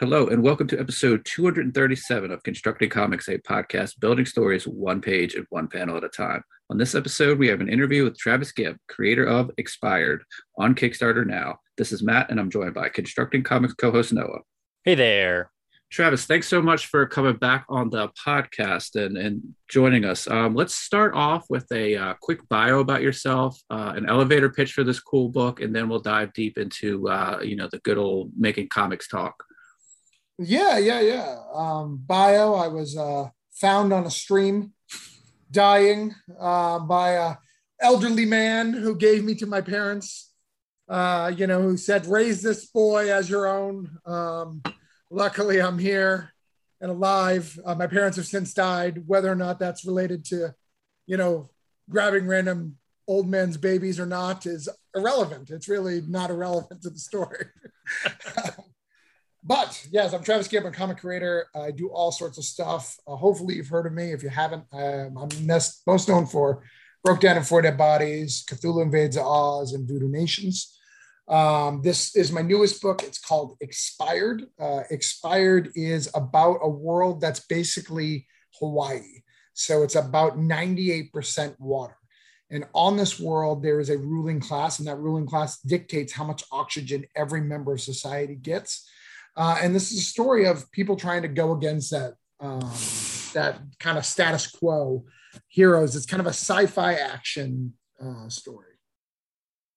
Hello, and welcome to episode 237 of Constructing Comics, a podcast building stories one page and one panel at a time. On this episode, we have an interview with Travis Gibb, creator of Expired, on Kickstarter now. This is Matt, and I'm joined by Constructing Comics co host Noah. Hey there. Travis, thanks so much for coming back on the podcast and, and joining us. Um, let's start off with a uh, quick bio about yourself, uh, an elevator pitch for this cool book, and then we'll dive deep into uh, you know the good old making comics talk. Yeah, yeah, yeah. Um, bio, I was uh, found on a stream dying uh, by a elderly man who gave me to my parents, uh, you know, who said, raise this boy as your own. Um, luckily, I'm here and alive. Uh, my parents have since died. Whether or not that's related to, you know, grabbing random old men's babies or not is irrelevant. It's really not irrelevant to the story. But yes, I'm Travis Gibb. I'm comic creator. I do all sorts of stuff. Uh, hopefully, you've heard of me. If you haven't, um, I'm most known for Broke Down in Four Dead Bodies, Cthulhu Invades Oz, and Voodoo Nations. Um, this is my newest book. It's called Expired. Uh, Expired is about a world that's basically Hawaii. So it's about 98% water. And on this world, there is a ruling class, and that ruling class dictates how much oxygen every member of society gets. Uh, and this is a story of people trying to go against that um, that kind of status quo heroes. It's kind of a sci-fi action uh, story.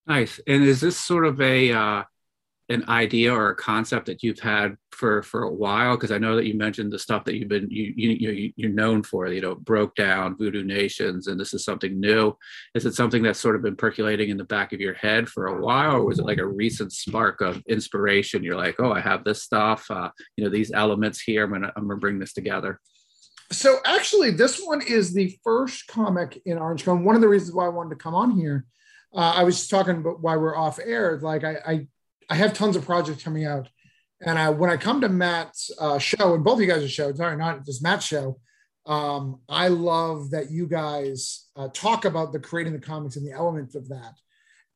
Nice. And is this sort of a uh, an idea or a concept that you've had for for a while? Because i know that you mentioned the stuff that you've been you, you you're known for you know broke down voodoo nations and this is something new. Is it something that's sort of been percolating in the back of your head for a while or was it like a recent spark of inspiration? You're like oh i have this stuff uh, you know these elements here i'm gonna i'm gonna bring this together. So actually this one is the first comic in orange cone one of the reasons why i wanted to come on here uh, I was just talking about why we're off air. Like I, I I have tons of projects coming out. And I, when I come to Matt's uh, show, and both of you guys' show, sorry, not just Matt's show, um, I love that you guys uh, talk about the creating the comics and the elements of that.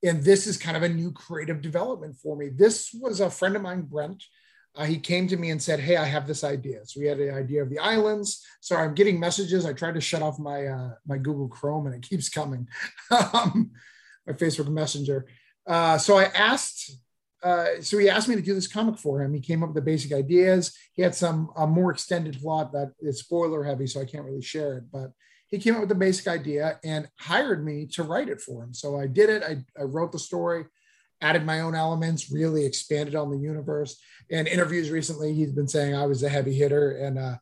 And this is kind of a new creative development for me. This was a friend of mine, Brent. Uh, he came to me and said, "Hey, I have this idea." So we had an idea of the islands. Sorry, I'm getting messages. I tried to shut off my uh, my Google Chrome, and it keeps coming. um, my Facebook Messenger. Uh, so I asked uh, so he asked me to do this comic for him. He came up with the basic ideas. He had some a more extended plot that is spoiler heavy, so I can't really share it. But he came up with the basic idea and hired me to write it for him. So I did it. I, I wrote the story, added my own elements, really expanded on the universe. And interviews recently, he's been saying I was a heavy hitter, and uh,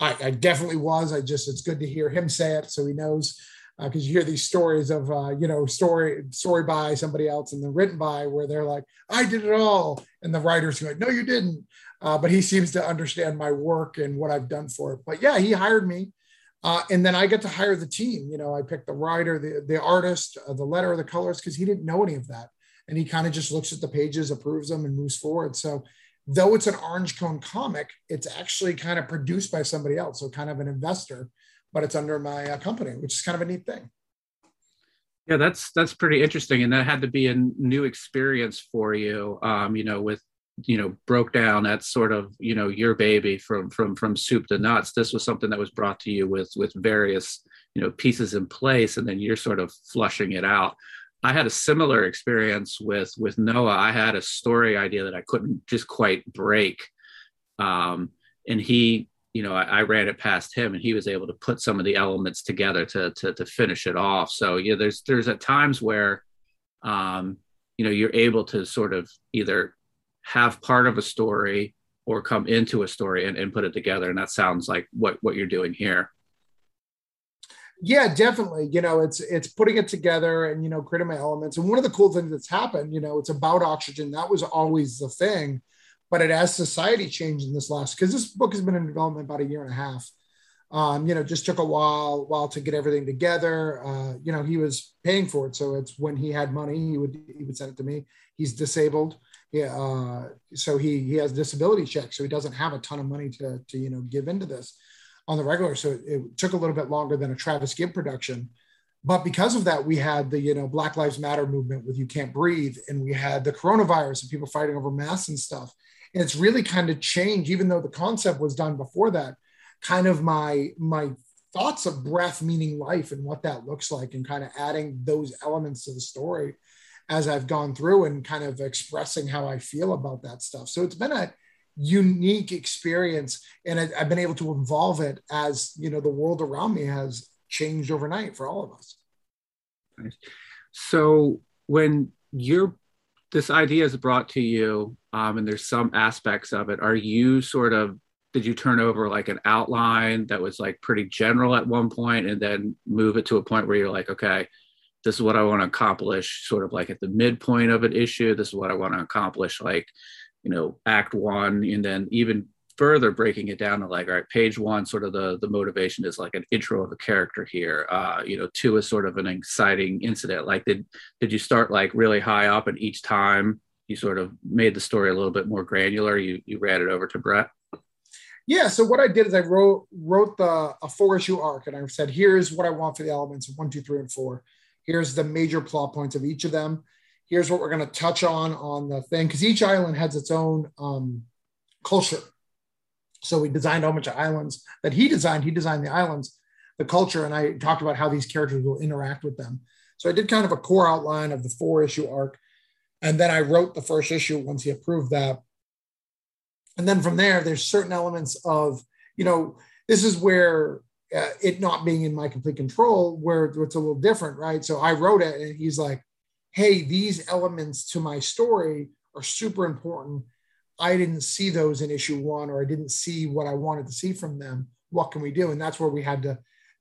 I, I definitely was. I just it's good to hear him say it, so he knows because uh, you hear these stories of uh, you know story story by somebody else and then written by where they're like I did it all. And the writers go no you didn't. Uh, but he seems to understand my work and what I've done for it. But yeah he hired me uh, and then I get to hire the team. You know I picked the writer the the artist uh, the letter the colors because he didn't know any of that. And he kind of just looks at the pages approves them and moves forward. So though it's an orange cone comic it's actually kind of produced by somebody else so kind of an investor but it's under my uh, company, which is kind of a neat thing. Yeah, that's that's pretty interesting, and that had to be a new experience for you. Um, you know, with you know broke down that's sort of you know your baby from from from soup to nuts this was something that was brought to you with with various you know pieces in place and then you're sort of flushing it out i had a similar experience with with noah i had a story idea that i couldn't just quite break um and he you know, I, I, ran it past him and he was able to put some of the elements together to, to, to finish it off. So yeah, there's, there's at times where, um, you know, you're able to sort of either have part of a story or come into a story and, and put it together. And that sounds like what, what you're doing here. Yeah, definitely. You know, it's it's putting it together and you know creating my elements. And one of the cool things that's happened, you know, it's about oxygen. That was always the thing but it has society changed in this last because this book has been in development about a year and a half. Um, you know, just took a while while to get everything together. Uh, you know, he was paying for it, so it's when he had money, he would he would send it to me. He's disabled, yeah, uh, so he he has disability check, so he doesn't have a ton of money to to you know give into this on the regular. So it, it took a little bit longer than a Travis Gibb production, but because of that, we had the you know Black Lives Matter movement with "You Can't Breathe," and we had the coronavirus and people fighting over masks and stuff and it's really kind of changed even though the concept was done before that kind of my my thoughts of breath meaning life and what that looks like and kind of adding those elements to the story as I've gone through and kind of expressing how I feel about that stuff. So it's been a unique experience and I, have been able to evolve it as you know the world around me has changed overnight for all of us. So when you're this idea is brought to you um, and there's some aspects of it, are you sort of did you turn over like an outline that was like pretty general at one point and then move it to a point where you're like, okay, this is what I want to accomplish, sort of like at the midpoint of an issue. This is what I want to accomplish, like, you know, act one, and then even further breaking it down to like, all right, page one, sort of the the motivation is like an intro of a character here. Uh, you know, two is sort of an exciting incident. Like, did did you start like really high up, and each time you sort of made the story a little bit more granular, you you ran it over to Brent? Yeah. So what I did is I wrote wrote the a four issue arc, and I said, here's what I want for the elements one, two, three, and four. Here's the major plot points of each of them. Here's what we're going to touch on on the thing because each island has its own um, culture. So we designed a bunch of islands that he designed. He designed the islands, the culture, and I talked about how these characters will interact with them. So I did kind of a core outline of the four issue arc, and then I wrote the first issue once he approved that and then from there there's certain elements of you know this is where uh, it not being in my complete control where it's a little different right so i wrote it and he's like hey these elements to my story are super important i didn't see those in issue one or i didn't see what i wanted to see from them what can we do and that's where we had to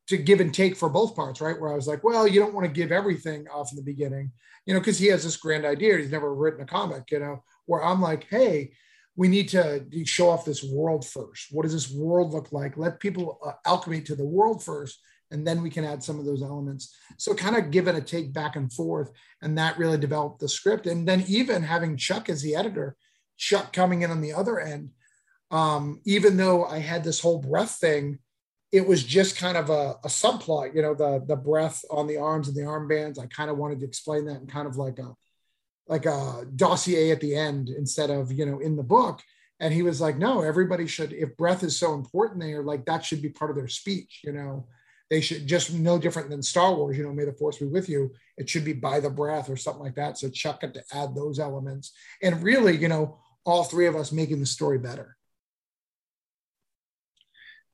to give and take for both parts right where i was like well you don't want to give everything off in the beginning you know because he has this grand idea he's never written a comic you know where i'm like hey we need to show off this world first. What does this world look like? Let people uh, alchemy to the world first, and then we can add some of those elements. So kind of give it a take back and forth, and that really developed the script. And then even having Chuck as the editor, Chuck coming in on the other end, um, even though I had this whole breath thing, it was just kind of a, a subplot. You know, the the breath on the arms and the armbands. I kind of wanted to explain that in kind of like a like a dossier at the end instead of you know in the book. And he was like no everybody should if breath is so important there like that should be part of their speech you know. They should just no different than star wars you know may the force be with you. It should be by the breath or something like that. So chuck got to add those elements. And really you know all three of us making the story better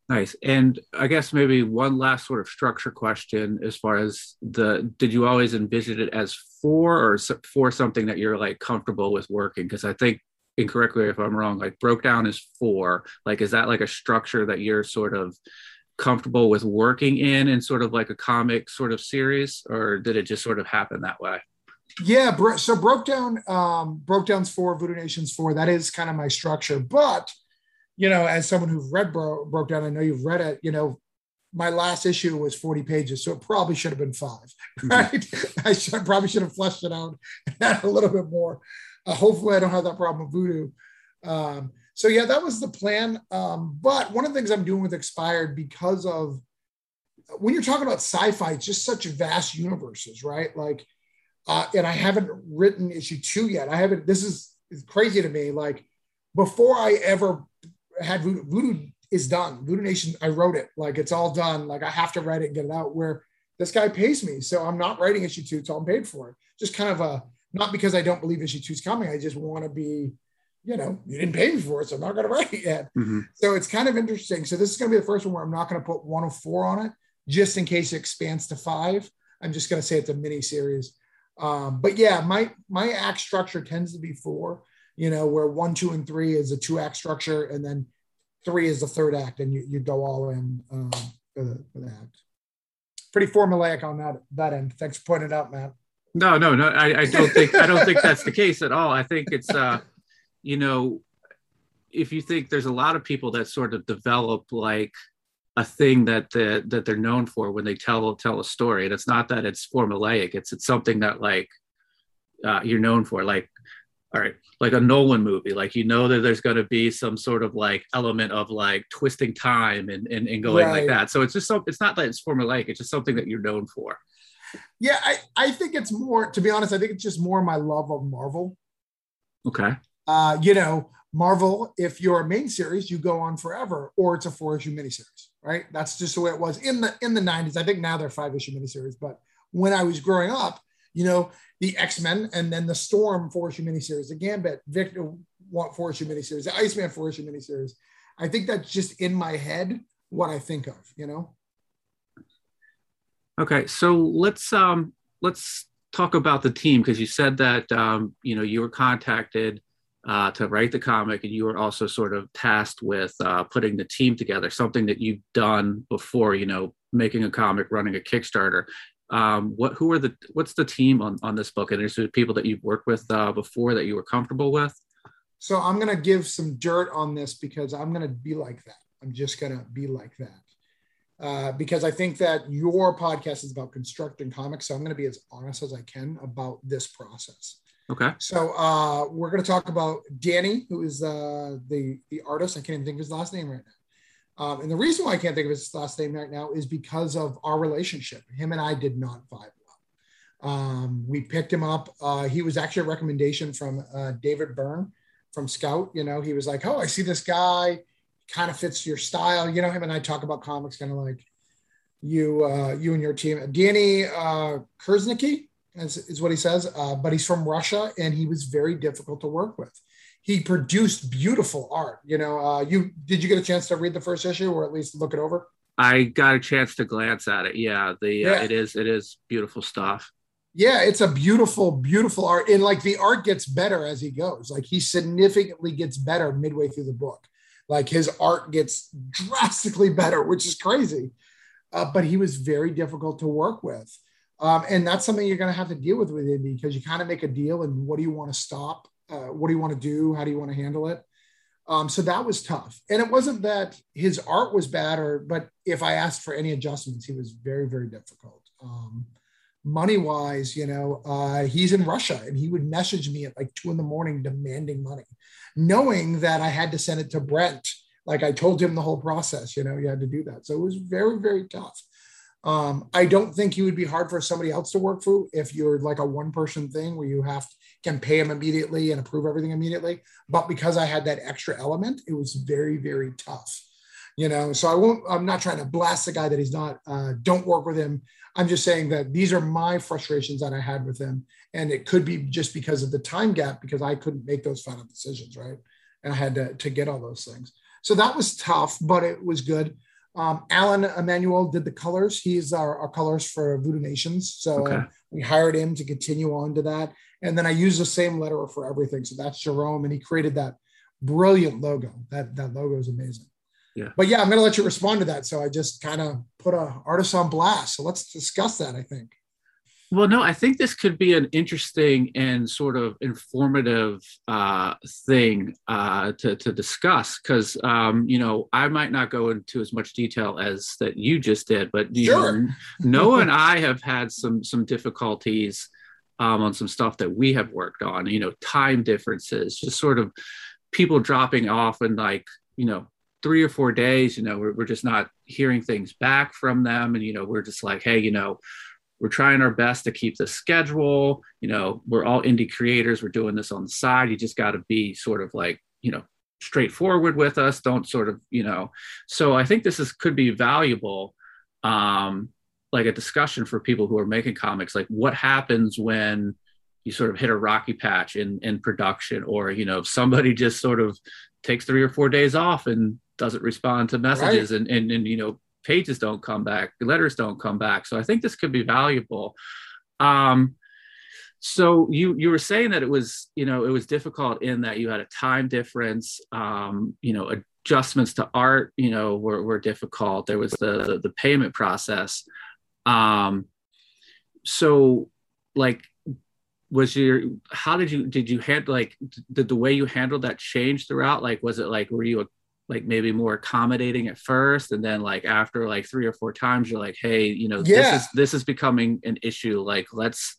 Nice. And I guess maybe one last sort of structure question as far as the did you always envision it as four or for something that you're like comfortable with working? Because I think incorrectly if I'm wrong, like broke down is four. like is that like a structure that you're sort of comfortable with working in in sort of like a comic sort of series or did it just sort of happen that way? Yeah, so broke down um broke down's for Voodoo Nation's for that is kind of my structure, but you know, as someone who's read Bro- Broke Down, I know you've read it, you know, my last issue was 40 pages, so it probably should have been five, mm-hmm. right? Mm-hmm. I should, probably should have fleshed it out a little bit more. Uh, hopefully, I don't have that problem with Voodoo. Um, so, yeah, that was the plan. Um, but one of the things I'm doing with Expired because of when you're talking about sci-fi, it's just such vast universes, right? Like, uh, and I haven't written issue two yet. I haven't. This is, is crazy to me. Like, before I ever had Voodoo, Voodoo is done. Voodoo Nation, I wrote it. Like it's all done. Like I have to write it and get it out. Where this guy pays me, so I'm not writing issue two until I'm paid for it. Just kind of a not because I don't believe issue two is coming. I just want to be, you know, you didn't pay me for it, so I'm not going to write it yet. Mm-hmm. So it's kind of interesting. So this is going to be the first one where I'm not going to put 104 on it, just in case it expands to five. I'm just going to say it's a mini series. Um, but yeah, my my act structure tends to be four you know, where one, two, and three is a two act structure, and then three is the third act, and you, you go all in um, for, the, for the act. Pretty formulaic on that that end. Thanks for pointing it out, Matt. No, no, no. I, I don't think I don't think that's the case at all. I think it's uh, you know, if you think there's a lot of people that sort of develop like a thing that the, that they're known for when they tell tell a story, and it's not that it's formulaic. It's it's something that like uh, you're known for. Like all right like a nolan movie. Like you know that there's going to be some sort of like element of like twisting time and and, and going right. like that. So it's just so it's not that it's formulaic. It's just something that you're known for. Yeah i i think it's more to be honest i think it's just more my love of marvel. Okay. Uh you know Marvel, if you're a main series, you go on forever, or it's a four issue miniseries, right? That's just the way it was in the in the 90s. I think now they're five issue miniseries, but when I was growing up, you know, the X-Men and then the Storm four issue miniseries, the Gambit, Victor four issue miniseries, the Iceman four issue miniseries. I think that's just in my head what I think of, you know. Okay, so let's um let's talk about the team because you said that um, you know you were contacted uh, to write the comic, and you were also sort of tasked with uh, putting the team together, something that you've done before. You know, making a comic, running a Kickstarter. Um, what who are the what's the team on on this book? And is there people that you've worked with uh, before that you were comfortable with? So I'm gonna give some dirt on this because I'm gonna be like that. I'm just gonna be like that. Uh, because I think that your podcast is about constructing comics. So I'm going to be as honest as I can about this process. Okay. So uh, we're going to talk about Danny, who is uh, the the artist. I can't even think of his last name right now. Um, and the reason why I can't think of his last name right now is because of our relationship. Him and I did not vibe well. Um, we picked him up. Uh, he was actually a recommendation from uh, David Byrne from Scout. You know, he was like, "Oh, I see this guy kind of fits your style. You know, him and I talk about comics kind of like you, uh, you and your team. Danny uh, Kurznicki is, is what he says, uh, but he's from Russia and he was very difficult to work with. He produced beautiful art. You know, uh, you did you get a chance to read the first issue or at least look it over? I got a chance to glance at it. Yeah, the uh, it is it is beautiful stuff. Yeah, it's a beautiful, beautiful art, and like the art gets better as he goes. Like he significantly gets better midway through the book. Like his art gets drastically better, which is crazy. Uh, but he was very difficult to work with. Um, and that's something you're going to have to deal with with indie because you kind of make a deal and what do you want to stop? Uh, what do you want to do? How do you want to handle it? Um, so that was tough. And it wasn't that his art was bad, or but if I asked for any adjustments, he was very, very difficult. Um, money wise, you know, uh, he's in Russia and he would message me at like two in the morning demanding money knowing that I had to send it to Brent. Like I told him the whole process, you know, you had to do that. So it was very, very tough. Um, I don't think he would be hard for somebody else to work for if you're like a one person thing where you have to, can pay them immediately and approve everything immediately. But because I had that extra element, it was very, very tough. You know, so I won't, I'm not trying to blast the guy that he's not, uh, don't work with him. I'm just saying that these are my frustrations that I had with him. And it could be just because of the time gap, because I couldn't make those final decisions, right? And I had to, to get all those things. So that was tough, but it was good. Um, Alan Emanuel did the colors. He's our, our colors for Voodoo Nations. So okay. we hired him to continue on to that. And then I use the same letterer for everything. So that's Jerome. And he created that brilliant logo. That, that logo is amazing. Yeah. But yeah, I'm going to let you respond to that. So I just kind of put a artist on blast. So let's discuss that, I think. Well, no, I think this could be an interesting and sort of informative uh, thing uh, to, to discuss because, um, you know, I might not go into as much detail as that you just did, but you sure. know, Noah and I have had some some difficulties um, on some stuff that we have worked on. You know, time differences, just sort of people dropping off and like you know three or four days. You know, we're, we're just not hearing things back from them, and you know, we're just like, hey, you know we're trying our best to keep the schedule. You know we're all indie creators. We're doing this on the side. You just got to be sort of like you know straightforward with us. Don't sort of you know. So i think this is could be valuable um like a discussion for people who are making comics like what happens when you sort of hit a rocky patch in in production or you know somebody just sort of takes three or four days off and doesn't respond to messages right. and, and and you know pages don't come back, letters don't come back. So I think this could be valuable. Um, so you you were saying that it was you know it was difficult in that you had a time difference. Um, you know adjustments to art you know were, were difficult. There was the the payment process. Um, so like was your how did you did you handle like did the way you handled that change throughout like was it like were you a like maybe more accommodating at first and then like after like three or four times you're like hey you know yeah. this is this is becoming an issue like let's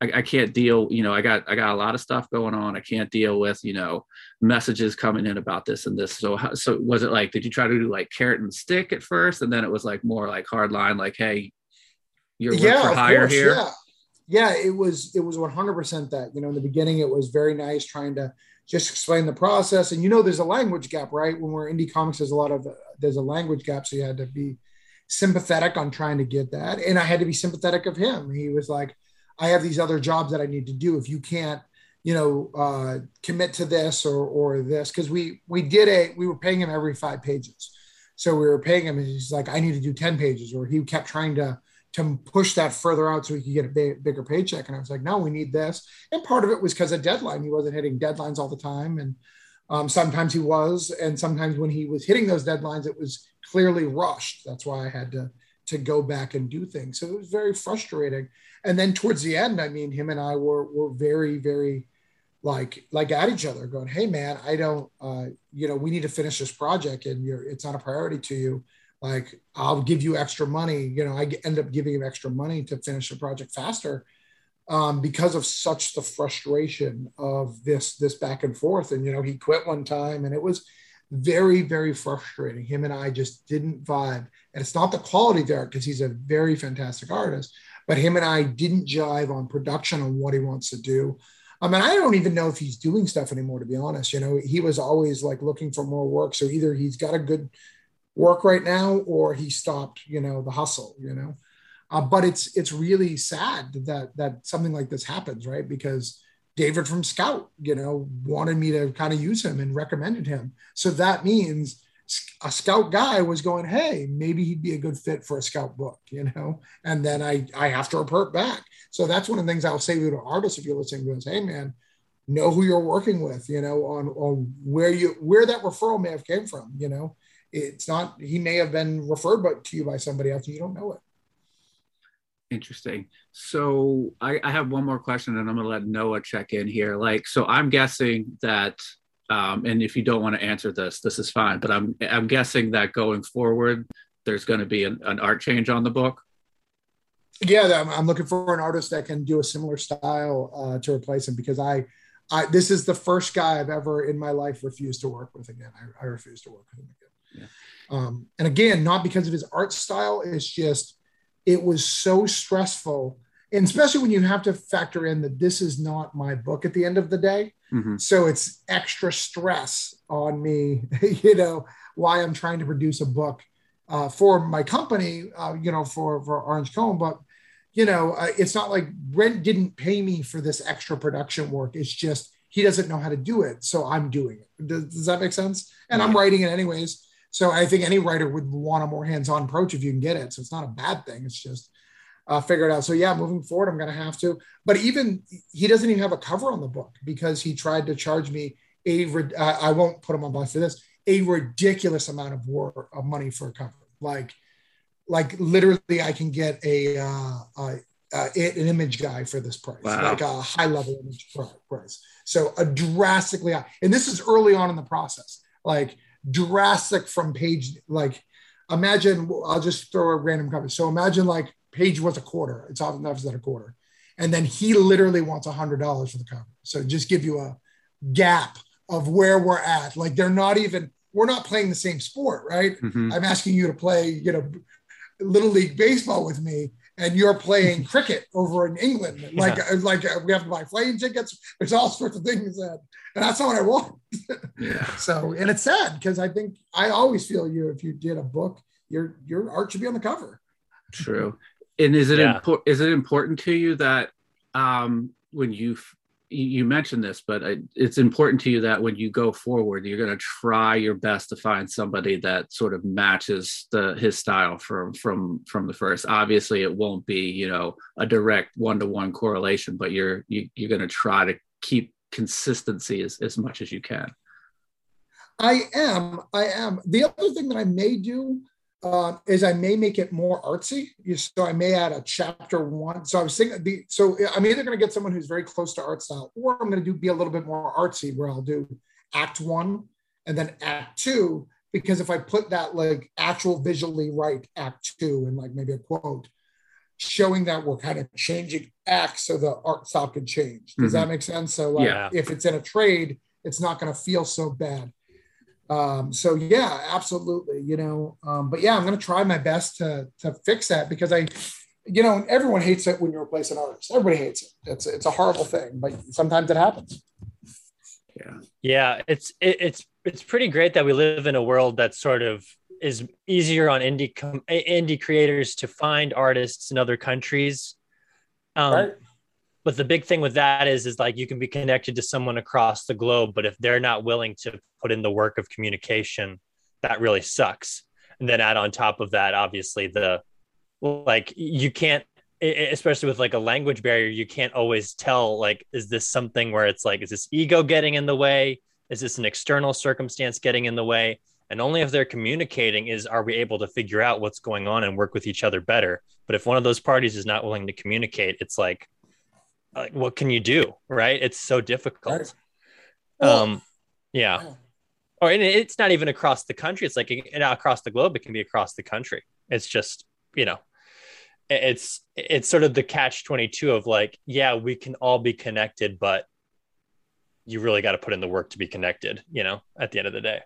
I, I, can't deal you know i got i got a lot of stuff going on i can't deal with you know messages coming in about this and this. So how, so was it like did you try to do like carrot and stick at first and then it was like more like hard line like hey you're yeah, for hire course, here? yeah. Yeah it was it was 100% that you know in the beginning it was very nice trying to just explain the process. And you know, there's a language gap, right? When we're indie comics, there's a lot of there's a language gap, so you had to be sympathetic on trying to get that, and I had to be sympathetic of him. He was like, I have these other jobs that I need to do. If you can't, you know, uh, commit to this or or this, because we we did a we were paying him every five pages, so we were paying him, and he's like, I need to do ten pages, or he kept trying to to push that further out so he could get a big, bigger paycheck. And I was like, no, we need this. And part of it was because of deadline. He wasn't hitting deadlines all the time. And um, sometimes he was. And sometimes when he was hitting those deadlines, it was clearly rushed. That's why I had to, to go back and do things. So it was very frustrating. And then towards the end, I mean, him and I were, were very, very like, like at each other going, Hey man, I don't, uh, you know, we need to finish this project and you're, it's not a priority to you like i'll give you extra money you know i end up giving him extra money to finish the project faster um, because of such the frustration of this this back and forth and you know he quit one time and it was very very frustrating him and i just didn't vibe and it's not the quality there because he's a very fantastic artist but him and i didn't jive on production on what he wants to do I mean, I don't even know if he's doing stuff anymore, to be honest. You know, he was always like looking for more work. So either he's got a good work right now or he stopped you know the hustle you know? Uh, but it's it's really sad that that something like this happens right? Because david from scout you know wanted me to kind of use him and recommended him. So that means a scout guy was going hey maybe he'd be a good fit for a scout book you know? And then i i have to report back. So that's one of the things i'll say to artists if you're listening to us hey man know who you're working with you know on on where you where that referral may have came from you know it's not he may have been referred but to you by somebody else and you don't know it. Interesting. So I, I have one more question and i'm going to let noah check in here. Like so i'm guessing that um, and if you don't want to answer this this is fine but i'm i'm guessing that going forward there's going to be an, an art change on the book? Yeah I'm, I'm, looking for an artist that can do a similar style uh, to replace him because I, I this is the first guy i've ever in my life refused to work with again. I, I refuse to work with him again yeah. Um, and again, not because of his art style, it's just, it was so stressful. And especially when you have to factor in that this is not my book at the end of the day. Mm-hmm. So it's extra stress on me, you know, why I'm trying to produce a book uh, for my company, uh, you know, for, for Orange Cone. But, you know, uh, it's not like Brent didn't pay me for this extra production work. It's just he doesn't know how to do it. So I'm doing it. Does, does that make sense? And I'm writing it anyways. So I think any writer would want a more hands-on approach if you can get it. So it's not a bad thing. It's just uh, figure it out. So yeah, moving forward, I'm going to have to. But even he doesn't even have a cover on the book because he tried to charge me a. Uh, I won't put him on blast for this. A ridiculous amount of work of money for a cover. Like, like literally, I can get a, uh, uh, an image guy for this price, wow. like a high level image price. So a drastically high, and this is early on in the process. Like drastic from page like imagine I'll just throw a random cover. So imagine like page was a quarter. It's often enough that a quarter. And then he literally wants a hundred dollars for the cover. So just give you a gap of where we're at. Like they're not even, we're not playing the same sport, right? Mm-hmm. I'm asking you to play, you know, little league baseball with me and you're playing cricket over in England. Like, yeah. like uh, we have to buy plane tickets. There's all sorts of things that, and that's not what I want. yeah. So, and it's sad because I think I always feel you if you did a book, your your art should be on the cover. True. And is it yeah. important? Is it important to you that um, when you you mentioned this, but it's important to you that when you go forward, you're going to try your best to find somebody that sort of matches the his style from from from the first. Obviously, it won't be you know a direct one to one correlation, but you're you, you're going to try to keep consistency as, as much as you can. I am. I am. The other thing that I may do uh, is I may make it more artsy. So I may add a chapter one. So I was thinking, the, so I'm either going to get someone who's very close to art style, or I'm going to do be a little bit more artsy, where I'll do act one and then act two. Because if I put that like actual visually right act two and like maybe a quote, showing that we're kind of changing acts so the art style can change. Does mm-hmm. that make sense? So like yeah. if it's in a trade, it's not going to feel so bad. Um, so yeah, absolutely. You know, um, but yeah, I'm going to try my best to to fix that because I, you know, everyone hates it when you replace an artist. Everybody hates it. It's it's a horrible thing, but sometimes it happens. Yeah. Yeah, it's it, it's it's pretty great that we live in a world that sort of is easier on indie com- indie creators to find artists in other countries. Um, right. But the big thing with that is, is like you can be connected to someone across the globe, but if they're not willing to put in the work of communication, that really sucks. And then add on top of that, obviously the like you can't especially with like a language barrier you can't always tell like is this something where it's like is this ego getting in the way? Is this an external circumstance getting in the way? And only if they're communicating is are we able to figure out what's going on and work with each other better. But if one of those parties is not willing to communicate it's like like what can you do right? It's so difficult. Right. well, um yeah. Or and it's not even across the country. It's like across the globe it can be across the country. It's just you know it's it's sort of the catch 22 of like yeah we can all be connected but you really got to put in the work to be connected you know at the end of the day.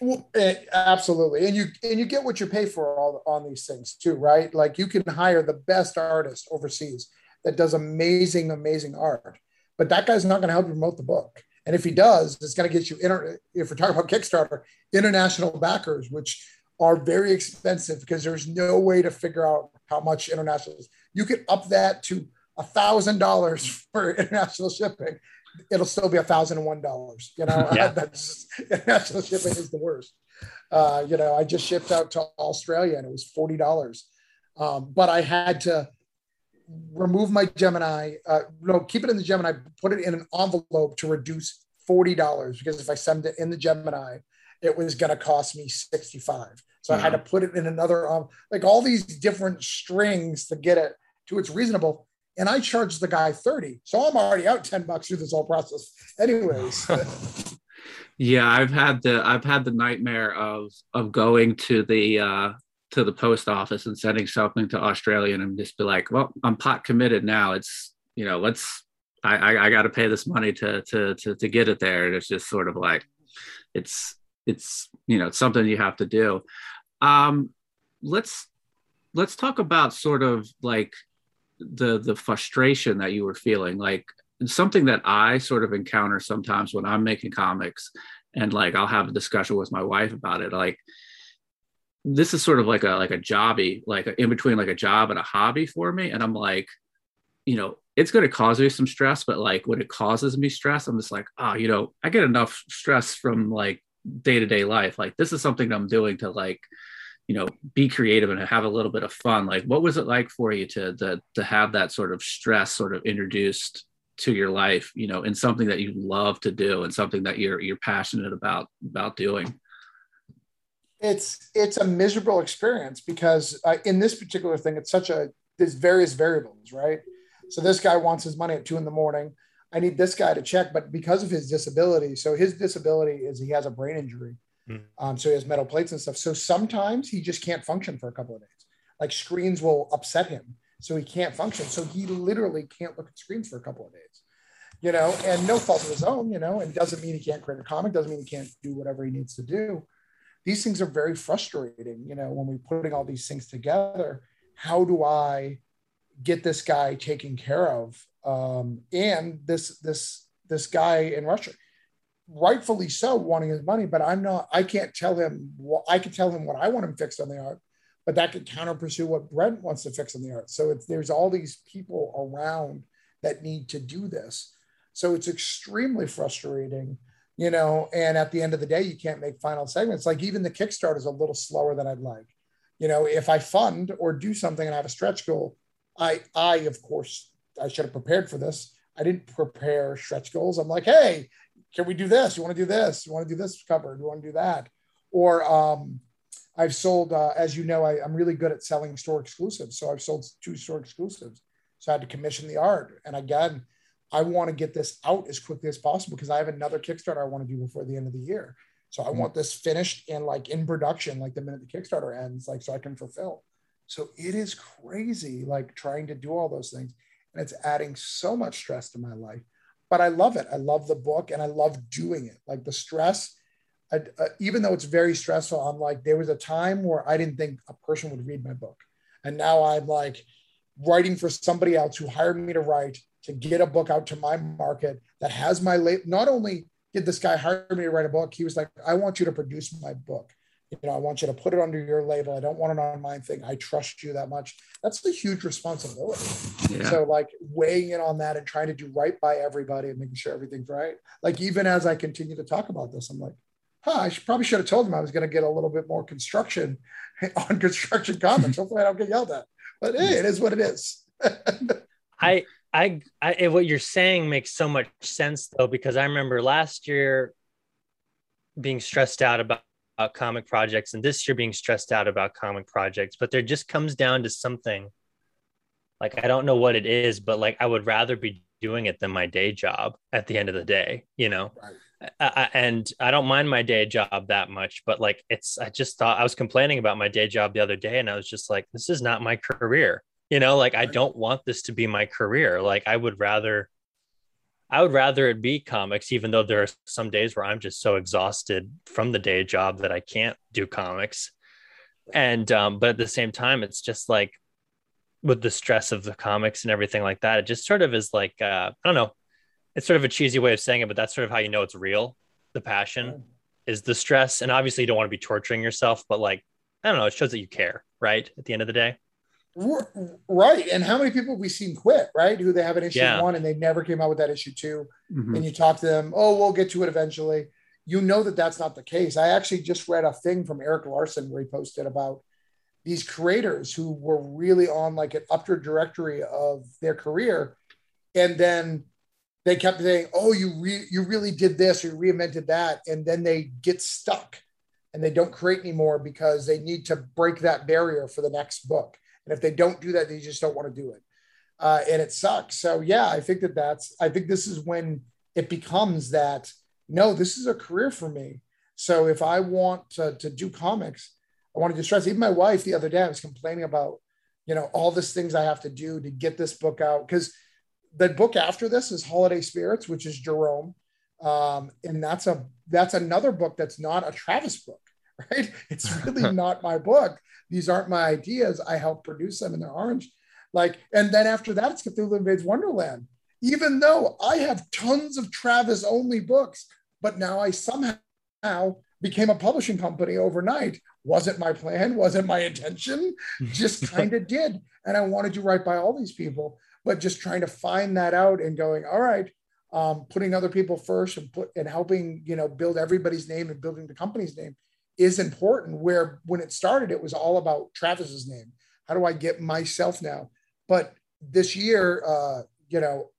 Well, eh, absolutely. And you and you get what you pay for all on these things too right? Like you can hire the best artist overseas that does amazing amazing art but that guy's not going to help you promote the book and if he does it's going to get you inter- if we're talking about kickstarter international backers which are very expensive because there's no way to figure out how much international is. You could up that to a thousand dollars for international shipping. It'll still be a thousand and one dollars. You know, yeah. that's international shipping is the worst. Uh, you know, I just shipped out to Australia and it was forty dollars, um, but I had to remove my Gemini. Uh, no, keep it in the Gemini. Put it in an envelope to reduce forty dollars because if I send it in the Gemini, it was going to cost me sixty five. So I had to put it in another, um, like all these different strings to get it to its reasonable. And I charged the guy 30. So I'm already out 10 bucks through this whole process. Anyways. yeah, I've had the I've had the nightmare of of going to the uh to the post office and sending something to Australia and just be like, well, I'm pot committed now. It's you know, let's I I, I got to pay this money to to to to get it there. And it's just sort of like it's it's you know it's something you have to do um, let's let's talk about sort of like the the frustration that you were feeling, like something that I sort of encounter sometimes when I'm making comics, and like I'll have a discussion with my wife about it, like this is sort of like a like a jobby like in between like a job and a hobby for me. And i'm like you know it's going to cause me some stress but like when it causes me stress i'm just like oh you know i get enough stress from like day-to-day life. Like this is something i'm doing to like you know be creative and have a little bit of fun. Like what was it like for you to to, to have that sort of stress sort of introduced to your life you know in something that you love to do and something that you're you're passionate about about doing it's it's a miserable experience because uh, in this particular thing it's such a there's various variables right so this guy wants his money at two in the morning i need this guy to check but because of his disability so his disability is he has a brain injury Mm. Um, so he has metal plates and stuff. So sometimes he just can't function for a couple of days. Like screens will upset him. So he can't function. So he literally can't look at screens for a couple of days, you know, and no fault of his own, you know, and doesn't mean he can't create a comic, doesn't mean he can't do whatever he needs to do. These things are very frustrating, you know, when we're putting all these things together. How do I get this guy taken care of? Um, and this this this guy in Russia, rightfully so wanting his money, but I'm not, I can't tell him what I can tell him what I want him fixed on the art, but that could counter pursue what Brent wants to fix on the art. So there's all these people around that need to do this. So it's extremely frustrating, you know, and at the end of the day, you can't make final segments. Like even the Kickstarter is a little slower than I'd like. You know, if I fund or do something and I have a stretch goal, I, I, of course, I should have prepared for this. I didn't prepare stretch goals. I'm like, hey, can we do this? You want to do this? You want to do this cover? Do you want to do that? Or um, I've sold, uh, as you know, I, am really good at selling store exclusives. So I've sold two store exclusives. So I had to commission the art. And again, I want to get this out as quickly as possible because I have another Kickstarter I want to do before the end of the year. So I mm-hmm. want this finished and like in production, like the minute the Kickstarter ends, like so I can fulfill. So it is crazy, like trying to do all those things. And it's adding so much stress to my life but I love it. I love the book and I love doing it. Like the stress, I, uh, even though it's very stressful, I'm like, there was a time where I didn't think a person would read my book. And now I'm like writing for somebody else who hired me to write to get a book out to my market that has my late, not only did this guy hire me to write a book. He was like, I want you to produce my book. You know, I want you to put it under your label. I don't want an online thing. I trust you that much. That's a huge responsibility. Yeah. So, like weighing in on that and trying to do right by everybody and making sure everything's right. Like, even as I continue to talk about this, I'm like, huh, I should, probably should have told him I was going to get a little bit more construction on construction comments. Hopefully, I don't get yelled at. But hey, it is what it is. I I, I what you're saying makes so much sense though because I remember last year being stressed out about, about comic projects and this year being stressed out about comic projects but there just comes down to something. Like I don't know what it is but like I would rather be doing it than my day job at the end of the day you know? Right. I, and I don't mind my day job that much, but like it's, I just thought I was complaining about my day job the other day, and I was just like, this is not my career you know like i don't want this to be my career. Like i would rather i would rather it be comics even though there are some days where i'm just so exhausted from the day job that i can't do comics. And um but at the same time it's just like with the stress of the comics and everything like that it just sort of is like uh i don't know. It's sort of a cheesy way of saying it but that's sort of how you know it's real. The passion is the stress. And obviously you don't want to be torturing yourself but like i don't know it shows that you care right at the end of the day Right. And how many people we seen quit, right? Who they have an issue yeah. one and they never came out with that issue 2 mm-hmm. And you talk to them, oh, we'll get to it eventually. You know that that's not the case. I actually just read a thing from Erik Larsen where he posted about these creators who were really on like an upward directory of their career. And then they kept saying, oh, you, re- you really did this, or you reinvented that. And then they get stuck and they don't create anymore because they need to break that barrier for the next book and if they don't do that, they just don't want to do it. Uh, and it sucks. So yeah, I think that that's, I think this is when it becomes that, no, this is a career for me. So if I want to, to do comics, I want to do stress. Even my wife the other day, I was complaining about, you know, all these things I have to do to get this book out. Cause the book after this is Holiday Spirits, which is Jerome. Um, and that's a, that's another book that's not a Travis book right? It's really not my book. These aren't my ideas. I help produce them and they're orange. Like, and then after that, it's Cthulhu Invades Wonderland. Even though I have tons of Travis only books, but now I somehow became a publishing company overnight. Wasn't my plan, wasn't my intention, just kind of did. And I wanted to write by all these people, but just trying to find that out and going, all right, um, putting other people first and put and helping, you know, build everybody's name and building the company's name is important. Where when it started, it was all about Travis's name. How do I get myself now? But this year, uh, you know,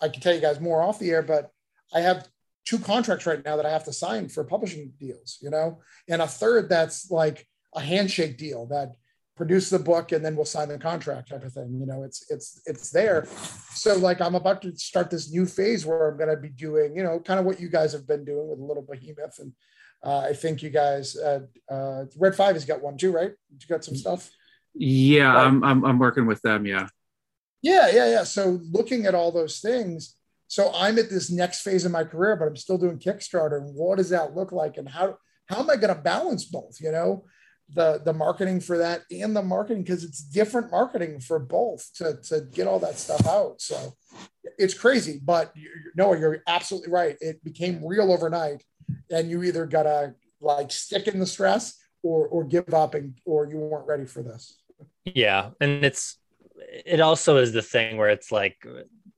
I can tell you guys more off the air, but I have two contracts right now that I have to sign for publishing deals, you know, and a third that's like a handshake deal that produce the book and then we'll sign the contract type of thing. You know, it's it's it's there. So like I'm about to start this new phase where I'm going to be doing, you know, kind of what you guys have been doing with a little behemoth and uh, I think you guys, uh, uh, Red Five has got one too, right? You got some stuff. Yeah, right. I'm, I'm I'm working with them. Yeah. Yeah, yeah, yeah. So looking at all those things, so I'm at this next phase of my career, but I'm still doing Kickstarter. And what does that look like? And how how am I going to balance both? You know, the the marketing for that and the marketing because it's different marketing for both to to get all that stuff out. So it's crazy, but you, Noah, you're absolutely right. It became real overnight and you either gotta like stick in the stress or or give up and or you weren't ready for this. Yeah and it's it also is the thing where it's like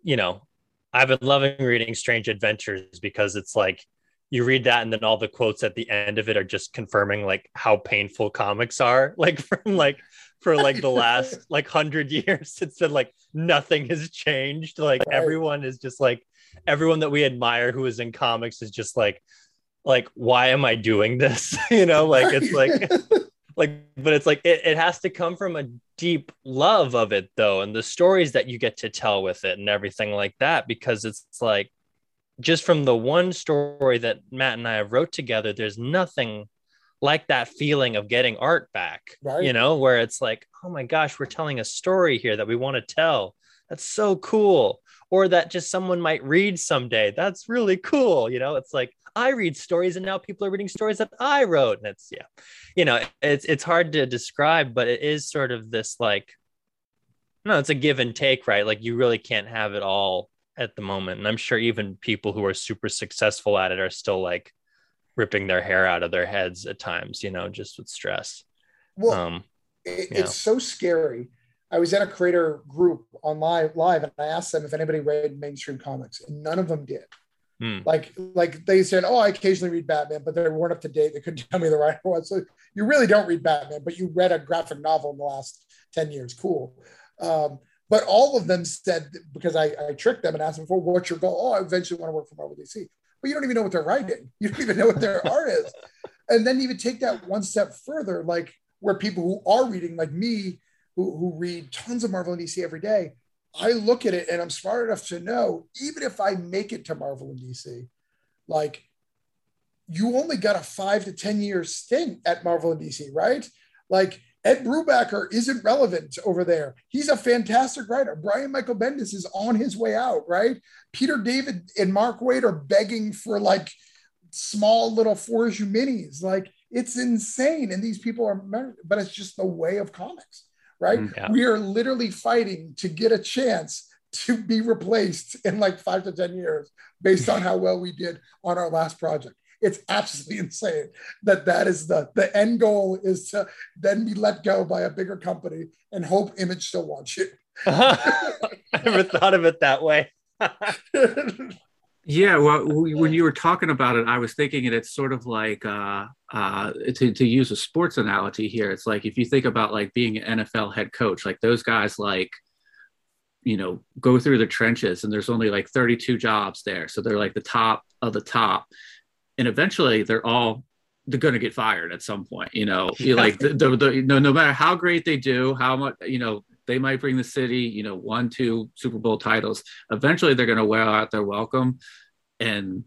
you know i've been loving reading strange adventures because it's like you read that and then all the quotes at the end of it are just confirming like how painful comics are like from like for like the last like 100 years. It's been like nothing has changed. Like right. everyone is just like everyone that we admire who is in comics is just like like why am i doing this? You know like it's like like but it's like it, it has to come from a deep love of it though and the stories that you get to tell with it and everything like that because it's like just from the one story that matt and i have wrote together there's nothing like that feeling of getting art back right. you know where it's like oh my gosh we're telling a story here that we want to tell. That's so cool or that just someone might read someday that's really cool you know it's like I read stories and now people are reading stories that I wrote. And it's, yeah, you know, it's, it's hard to describe, but it is sort of this like, no, it's a give and take, right? Like you really can't have it all at the moment. And I'm sure even people who are super successful at it are still like ripping their hair out of their heads at times, you know, just with stress. Well, um, it, it's so scary. I was in a creator group on live, live, and I asked them if anybody read mainstream comics, and none of them did. Hmm. Like, like they said, "Oh, I occasionally read Batman," but they weren't up to date. They couldn't tell me the right one. So you really don't read Batman, but you read a graphic novel in the last ten years. Cool. Um, but all of them said because I, I tricked them and asked them for what's your goal? Oh, I eventually want to work for Marvel DC. But you don't even know what they're writing. You don't even know what their art is. And then you even take that one step further, like where people who are reading, like me, who, who read tons of Marvel and DC every day, I look at it and I'm smart enough to know, even if I make it to Marvel and DC, like you only got a five to 10 year stint at Marvel and DC, right? Like Ed Brubaker isn't relevant over there. He's a fantastic writer. Brian Michael Bendis is on his way out, right? Peter David and Mark Waid are begging for like small little four issue minis. Like it's insane. And these people are, but it's just the way of comics, right? Mm, yeah. We are literally fighting to get a chance to be replaced in like five to 10 years based on how well we did on our last project. It's absolutely insane that that is the, the end goal is to then be let go by a bigger company and hope Image still wants you. I never thought of it that way. Yeah, well, when you were talking about it, I was thinking it, it's sort of like uh, uh, to to use a sports analogy here. It's like if you think about like being an NFL head coach, like those guys, like you know, go through the trenches, and there's only like 32 jobs there, so they're like the top of the top, and eventually they're all they're going to get fired at some point. You know, you like the, the, the no no matter how great they do, how much you know they might bring the city, you know, one, two Super Bowl titles. Eventually, they're going to wear out their welcome, and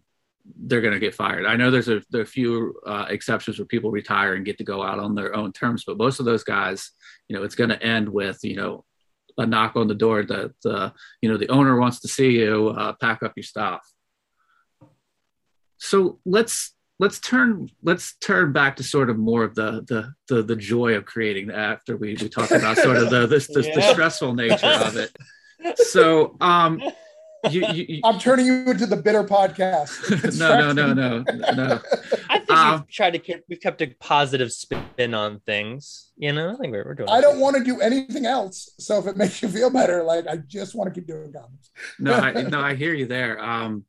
they're going to get fired. I know there's a, there are a few uh, exceptions where people retire and get to go out on their own terms, but most of those guys, you know, it's going to end with you know a knock on the door that the you know the owner wants to see you. Uh, pack up your stuff. So let's let's turn let's turn back to sort of more of the the the, the joy of creating after we we talked about sort of the this the, yeah. the stressful nature of it so um you, you, you, I'm turning you into the bitter podcast. no, no, no, no, no. I think um, we've tried to keep, we've kept a positive spin on things. You know, I think we're, we're doing. I don't want to do anything else. So if it makes you feel better, like I just want to keep doing comics. no, I, no, I hear you there. Um,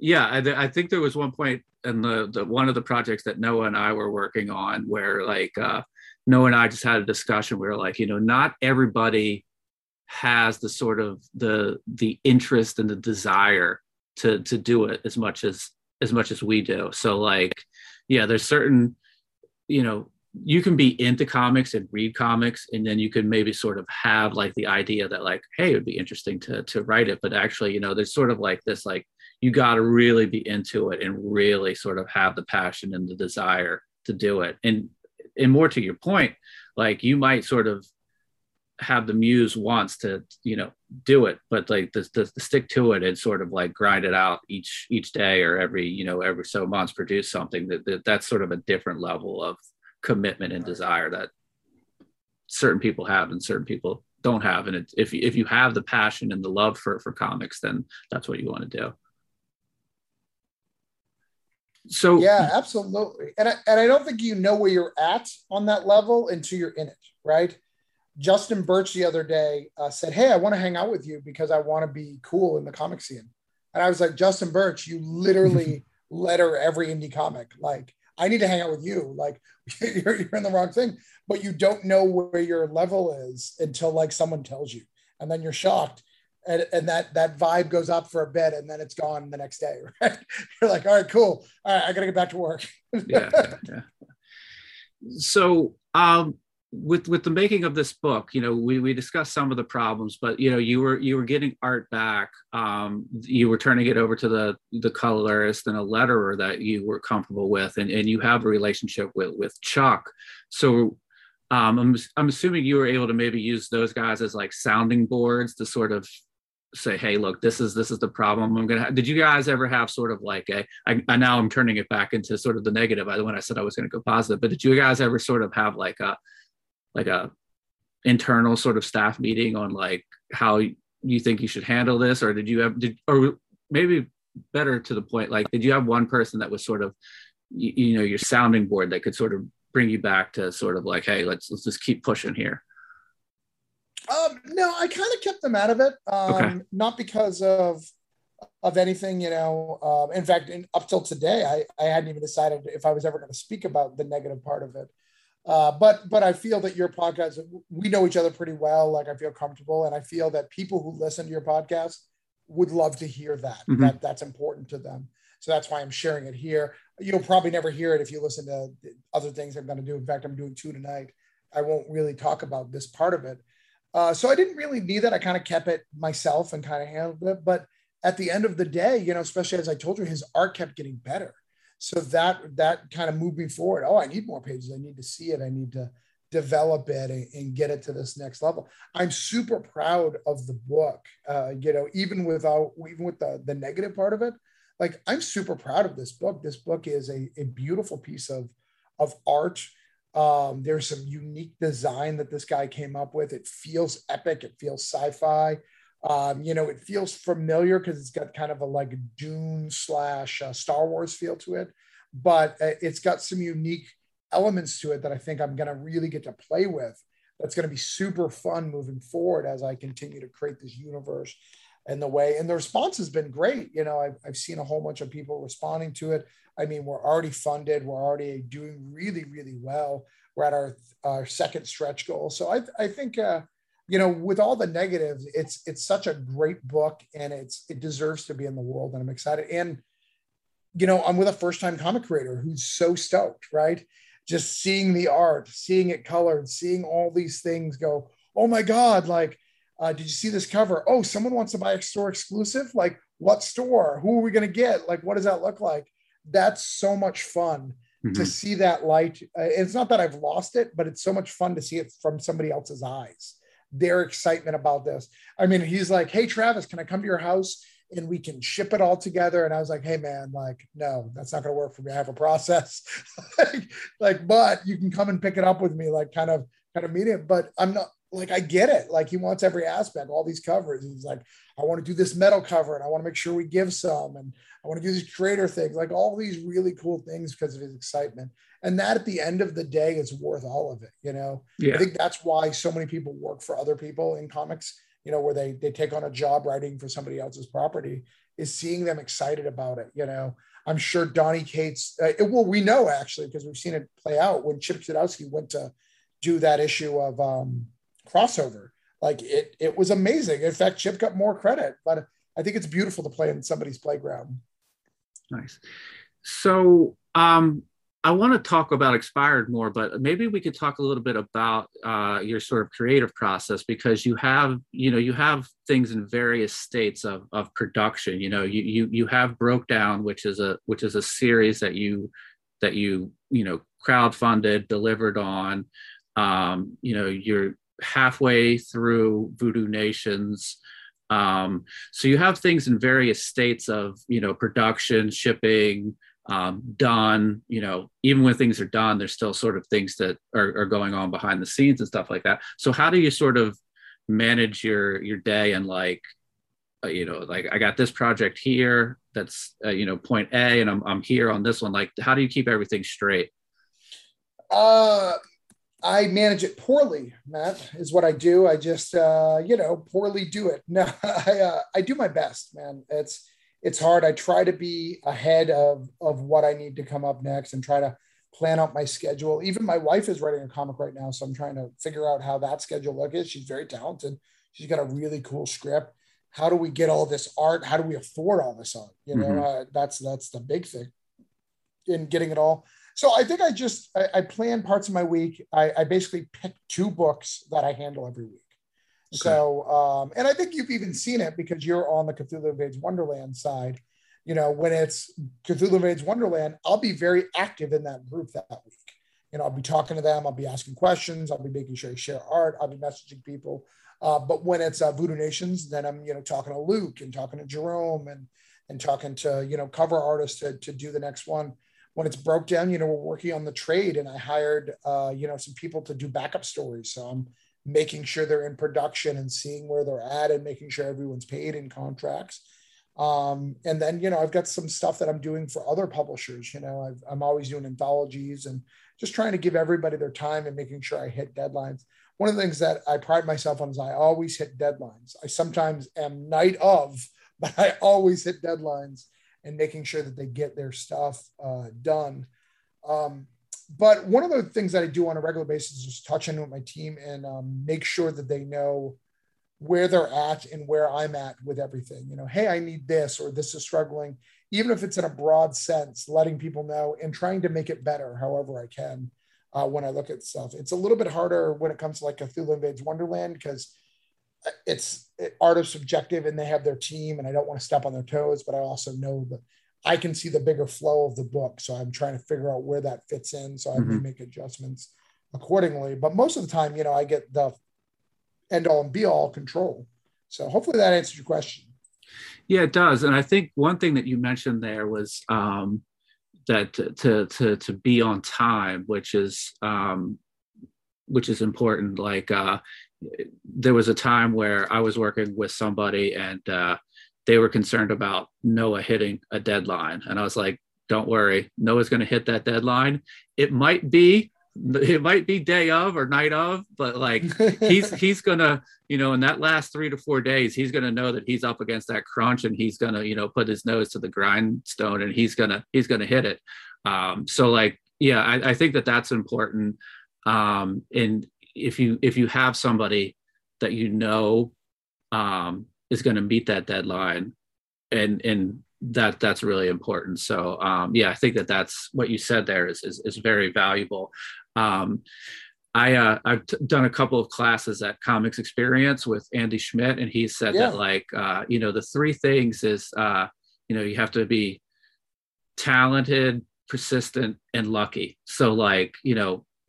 yeah, I, I think there was one point in the, the one of the projects that Noah and I were working on where like uh, Noah and I just had a discussion. We were like, you know, not everybody has the sort of the the interest and the desire to to do it as much as as much as we do. So like, yeah, there's certain, you know, you can be into comics and read comics and then you can maybe sort of have like the idea that like hey it would be interesting to to write it but actually you know there's sort of like this like you got to really be into it and really sort of have the passion and the desire to do it. And and more to your point like you might sort of have the muse wants to you know do it but like the, the, the, stick to it and sort of like grind it out each each day or every you know every so months produce something that, that that's sort of a different level of commitment and desire that certain people have and certain people don't have. And it, if, if you have the passion and the love for for comics then that's what you want to do so yeah, absolutely. And I, and I don't think you know where you're at on that level until you're in it, right? Justin Birch the other day uh, said, "Hey, I want to hang out with you because I want to be cool in the comic scene." And I was like, "Justin Birch, you literally letter every indie comic. Like, I need to hang out with you. Like, you're, you're in the wrong thing, but you don't know where your level is until like someone tells you, and then you're shocked." And, and that that vibe goes up for a bit and then it's gone the next day right? You're like all right cool. All right i gotta get back to work. Yeah, yeah. so um with with the making of this book you know we we discussed some of the problems but you know you were you were getting art back um you were turning it over to the the colorist and a letterer that you were comfortable with and and you have a relationship with with chuck. So um, I'm, I'm assuming you were able to maybe use those guys as like sounding boards to sort of say hey look this is this is the problem i'm gonna have. did you guys ever have sort of like a I, I now i'm turning it back into sort of the negative I, when i said i was going to go positive but did you guys ever sort of have like a like a internal sort of staff meeting on like how you think you should handle this, or did you have did or maybe better to the point, like did you have one person that was sort of you, you know your sounding board that could sort of bring you back to sort of like, hey, let's let's just keep pushing here. Um, no, I kind of kept them out of it. Um, okay. Not because of of anything, you know. Um, in fact, in, up till today, I, I hadn't even decided if I was ever going to speak about the negative part of it. Uh, but but I feel that your podcast, we know each other pretty well. Like I feel comfortable, and I feel that people who listen to your podcast would love to hear that. Mm-hmm. That that's important to them. So that's why I'm sharing it here. You'll probably never hear it if you listen to other things I'm going to do. In fact, I'm doing two tonight. I won't really talk about this part of it. Uh, so I didn't really need that. I kind of kept it myself and kind of handled it. But at the end of the day, you know, especially as I told you, his art kept getting better. So that that kind of moved me forward. Oh, I need more pages. I need to see it. I need to develop it and, and get it to this next level. I'm super proud of the book. Uh, you know, even without even with the the negative part of it, like I'm super proud of this book. This book is a, a beautiful piece of of art. Um, there's some unique design that this guy came up with. It feels epic. It feels sci-fi. Um, you know, it feels familiar because it's got kind of a like Dune slash uh, Star Wars feel to it, but uh, it's got some unique elements to it that I think I'm going to really get to play with. That's going to be super fun moving forward as I continue to create this universe and the way. And the response has been great. You know, I've, I've seen a whole bunch of people responding to it. I mean, we're already funded. We're already doing really, really well. We're at our, our second stretch goal. So I, I think, uh, you know, with all the negatives, it's it's such a great book, and it's it deserves to be in the world, and I'm excited. And you know, I'm with a first time comic creator who's so stoked, right? Just seeing the art, seeing it colored, seeing all these things go, oh my god, like, uh, did you see this cover? Oh, someone wants to buy a store exclusive. Like, what store? Who are we gonna get? Like, what does that look like? That's so much fun. Mm-hmm. to see that light. Uh, it's not that I've lost it, but it's so much fun to see it from somebody else's eyes their excitement about this. I mean, he's like, Hey, Travis, can I come to your house and we can ship it all together? And I was like, Hey, man, like, no, that's not going to work for me. I have a process. like, like, but you can come and pick it up with me, like, kind of, kind of meet it. But I'm not like, I get it. Like, he wants every aspect, all these covers. He's like, I want to do this metal cover and I want to make sure we give some. And I want to do these creator things, like all these really cool things because of his excitement and that at the end of the day is worth all of it you know yeah. i think that's why so many people work for other people in comics you know where they they take on a job writing for somebody else's property is seeing them excited about it you know i'm sure donny cates uh, well we know actually because we've seen it play out when chip Zdarsky went to do that issue of um crossover like it it was amazing in fact chip got more credit but i think it's beautiful to play in somebody's playground nice so um I want to talk about expired more, but maybe we could talk a little bit about uh, your sort of creative process because you have, you know, you have things in various states of, of production. You know, you you you have Broke Down, which is a which is a series that you that you you know crowdfunded, delivered on. Um, you know, you're halfway through Voodoo Nations. Um, so you have things in various states of you know production, shipping um, done you know even when things are done there's still sort of things that are, are, going on behind the scenes and stuff like that. So how do you sort of manage your your day and like uh, you know like i got this project here that's uh, you know point a and I'm, I'm here on this one. Like how do you keep everything straight? Uh I manage it poorly, Matt, is what I do. I just, uh, you know, poorly do it. No, I, uh, I do my best, man. It's, it's hard. I try to be ahead of of what I need to come up next and try to plan out my schedule. Even my wife is writing a comic right now, so I'm trying to figure out how that schedule look Is she's very talented. She's got a really cool script. How do we get all this art? How do we afford all this art? You know, mm-hmm. uh, that's that's the big thing in getting it all. So I think I just I, I plan parts of my week. I, I basically pick two books that I handle every week. Okay. So, um, and I think you've even seen it because you're on the Cthulhu Invades Wonderland side. You know, when it's Cthulhu Invades Wonderland, I'll be very active in that group that week. You know, I'll be talking to them, I'll be asking questions, I'll be making sure I share art, I'll be messaging people. Uh, but when it's uh, Voodoo Nations, then I'm, you know, talking to Luke and talking to Jerome and and talking to, you know, cover artists to, to do the next one. When it's broke down, you know, we're working on the trade and I hired, uh, you know, some people to do backup stories. So I'm making sure they're in production and seeing where they're at and making sure everyone's paid in contracts. Um, and then, you know, I've got some stuff that I'm doing for other publishers. You know, i am always doing anthologies and just trying to give everybody their time and making sure I hit deadlines. One of the things that I pride myself on is I always hit deadlines. I sometimes am night of, but I always hit deadlines and making sure that they get their stuff uh, done. Um, but one of the things that I do on a regular basis is just touch in with my team and um, make sure that they know where they're at and where I'm at with everything. You know, hey, I need this or this is struggling, even if it's in a broad sense, letting people know and trying to make it better however I can uh, when I look at stuff. It's a little bit harder when it comes to like Cthulhu Invades Wonderland because it's art is subjective and they have their team and I don't want to step on their toes, but I also know that I can see the bigger flow of the book. So I'm trying to figure out where that fits in. So I mm-hmm. make adjustments accordingly. But most of the time, you know, I get the end all and be all control. So hopefully that answers your question. Yeah, it does. And I think one thing that you mentioned there was um, that to, to, to to be on time, which is um, which is important. Like uh, there was a time where I was working with somebody and uh, they were concerned about Noah hitting a deadline, and I was like, "Don't worry, Noah's going to hit that deadline. It might be it might be day of or night of, but like he's he's gonna, you know, in that last three to four days, he's gonna know that he's up against that crunch and he's gonna, you know, put his nose to the grindstone and he's gonna he's gonna hit it. Um, so like, yeah, I, I think that that's important. Um, and if you if you have somebody that you know um, is going to meet that deadline, and and that that's really important. So um, yeah, I think that that's what you said there is is, is very valuable. Um, I uh, I've t- done a couple of classes at Comics Experience with Andy Schmidt, and he said yeah. that like uh, you know the three things is uh, you know you have to be talented, persistent, and lucky. So like you know,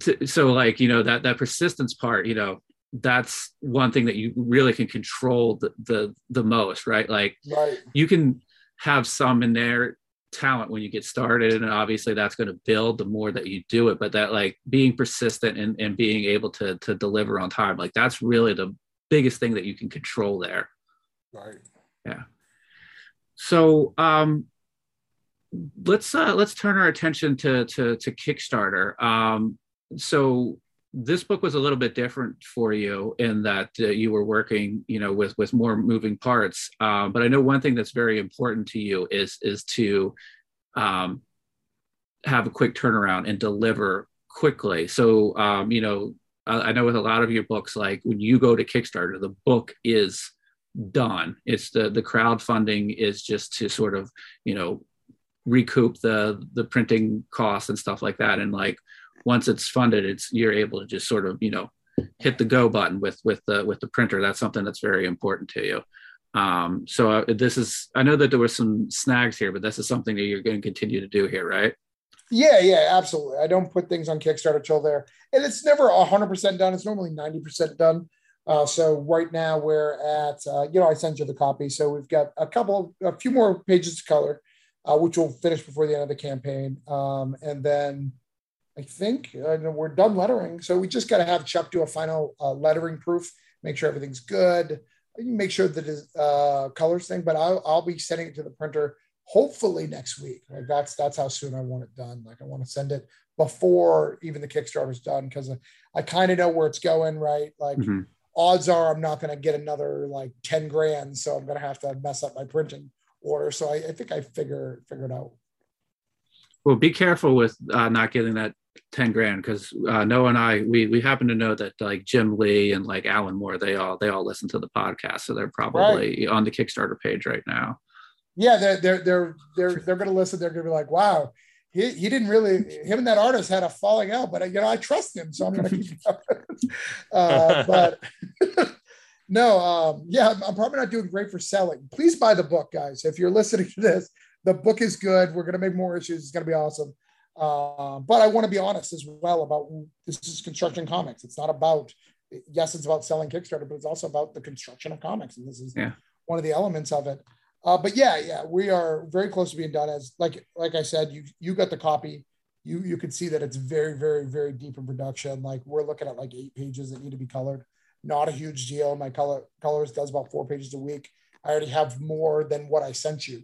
t- so like you know that that persistence part, you know, that's one thing that you really can control the the, the most, right? Like right. you can have some in there talent when you get started and obviously that's going to build the more that you do it but that like being persistent and, and being able to to deliver on time like that's really the biggest thing that you can control there right yeah so um let's uh let's turn our attention to to to kickstarter um so this book was a little bit different for you in that uh, you were working you know with with more moving parts. Um, but i know one thing that's very important to you is is to um, have a quick turnaround and deliver quickly. So um, you know I, I know with a lot of your books like when you go to kickstarter the book is done. It's the the crowdfunding is just to sort of you know recoup the the printing costs and stuff like that. And like once it's funded, it's you're able to just sort of you know hit the go button with with the with the printer. That's something that's very important to you. Um, so uh, this is I know that there were some snags here, but this is something that you're going to continue to do here, right? Yeah, yeah, absolutely. I don't put things on Kickstarter till there, and it's never hundred percent done. It's normally ninety percent done. Uh, so right now we're at, uh, you know, I sent you the copy. So we've got a couple, a few more pages of color, uh, which will finish before the end of the campaign. Um, and then I think uh, we're done lettering. So we just got to have Chuck do a final uh, lettering proof, make sure everything's good, make sure that is uh, colors thing. But I'll, I'll be sending it to the printer hopefully next week. Like that's that's how soon I want it done. Like I want to send it before even the Kickstarter's done because I, I kind of know where it's going. Right, like. Mm-hmm. Odds are I'm not going to get another like 10 grand. So I'm going to have to mess up my printing order. So I, I think I figure figured out. Well, be careful with uh, not getting that 10 grand because uh, Noah and I we we happen to know that like Jim Lee and like Alan Moore they all they all listen to the podcast so they're probably right. on the Kickstarter page right now. Yeah, they're they're they're they're they're gonna listen. They're gonna be like, wow, he, he didn't really him and that artist had a falling out, but you know I trust him, so I'm gonna keep uh, but no, um, yeah, I'm probably not doing great for selling. Please buy the book, guys. If you're listening to this, the book is good. We're gonna make more issues. It's gonna be awesome. Uh, but I want to be honest as well about this is construction comics. It's not about yes, it's about selling Kickstarter, but it's also about the construction of comics, and this is yeah. one of the elements of it. Uh, but yeah, yeah, we are very close to being done. As like like I said, you you got the copy. you you can see that it's very very very deep in production. Like we're looking at like eight pages that need to be colored. Not a huge deal. My color colors does about four pages a week. I already have more than what I sent you.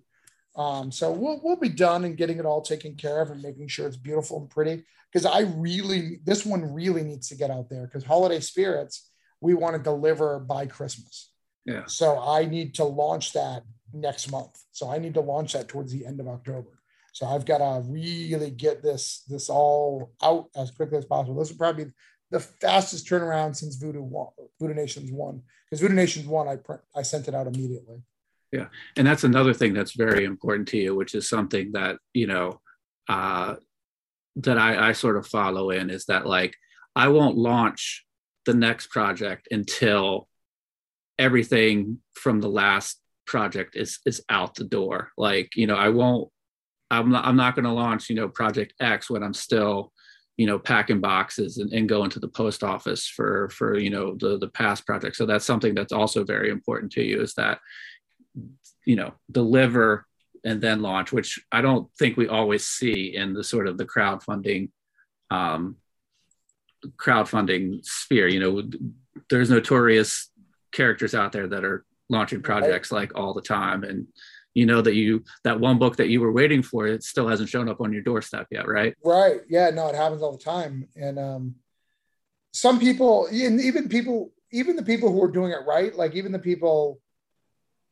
Um, so we'll we'll be done and getting it all taken care of and making sure it's beautiful and pretty. Because I really this one really needs to get out there because holiday spirits we want to deliver by Christmas. Yeah. So I need to launch that next month. So I need to launch that towards the end of October. So I've got to really get this this all out as quickly as possible. This will probably be the fastest turnaround since Voodoo one, Voodoo Nations one. Because Voodoo Nations one, I I sent it out immediately. Yeah, and that's another thing that's very important to you, which is something that you know uh, that I, I sort of follow in is that like I won't launch the next project until everything from the last project is is out the door. Like you know, I won't. I'm not. I'm not going to launch you know project X when I'm still you know packing boxes and, and going to the post office for for you know the the past project so that's something that's also very important to you is that you know deliver and then launch which i don't think we always see in the sort of the crowdfunding um crowdfunding sphere. You know there's notorious characters out there that are launching projects like all the time. And you know that you that one book that you were waiting for it still hasn't shown up on your doorstep yet right? Right. Yeah no it happens all the time. And um some people and even people even the people who are doing it right like even the people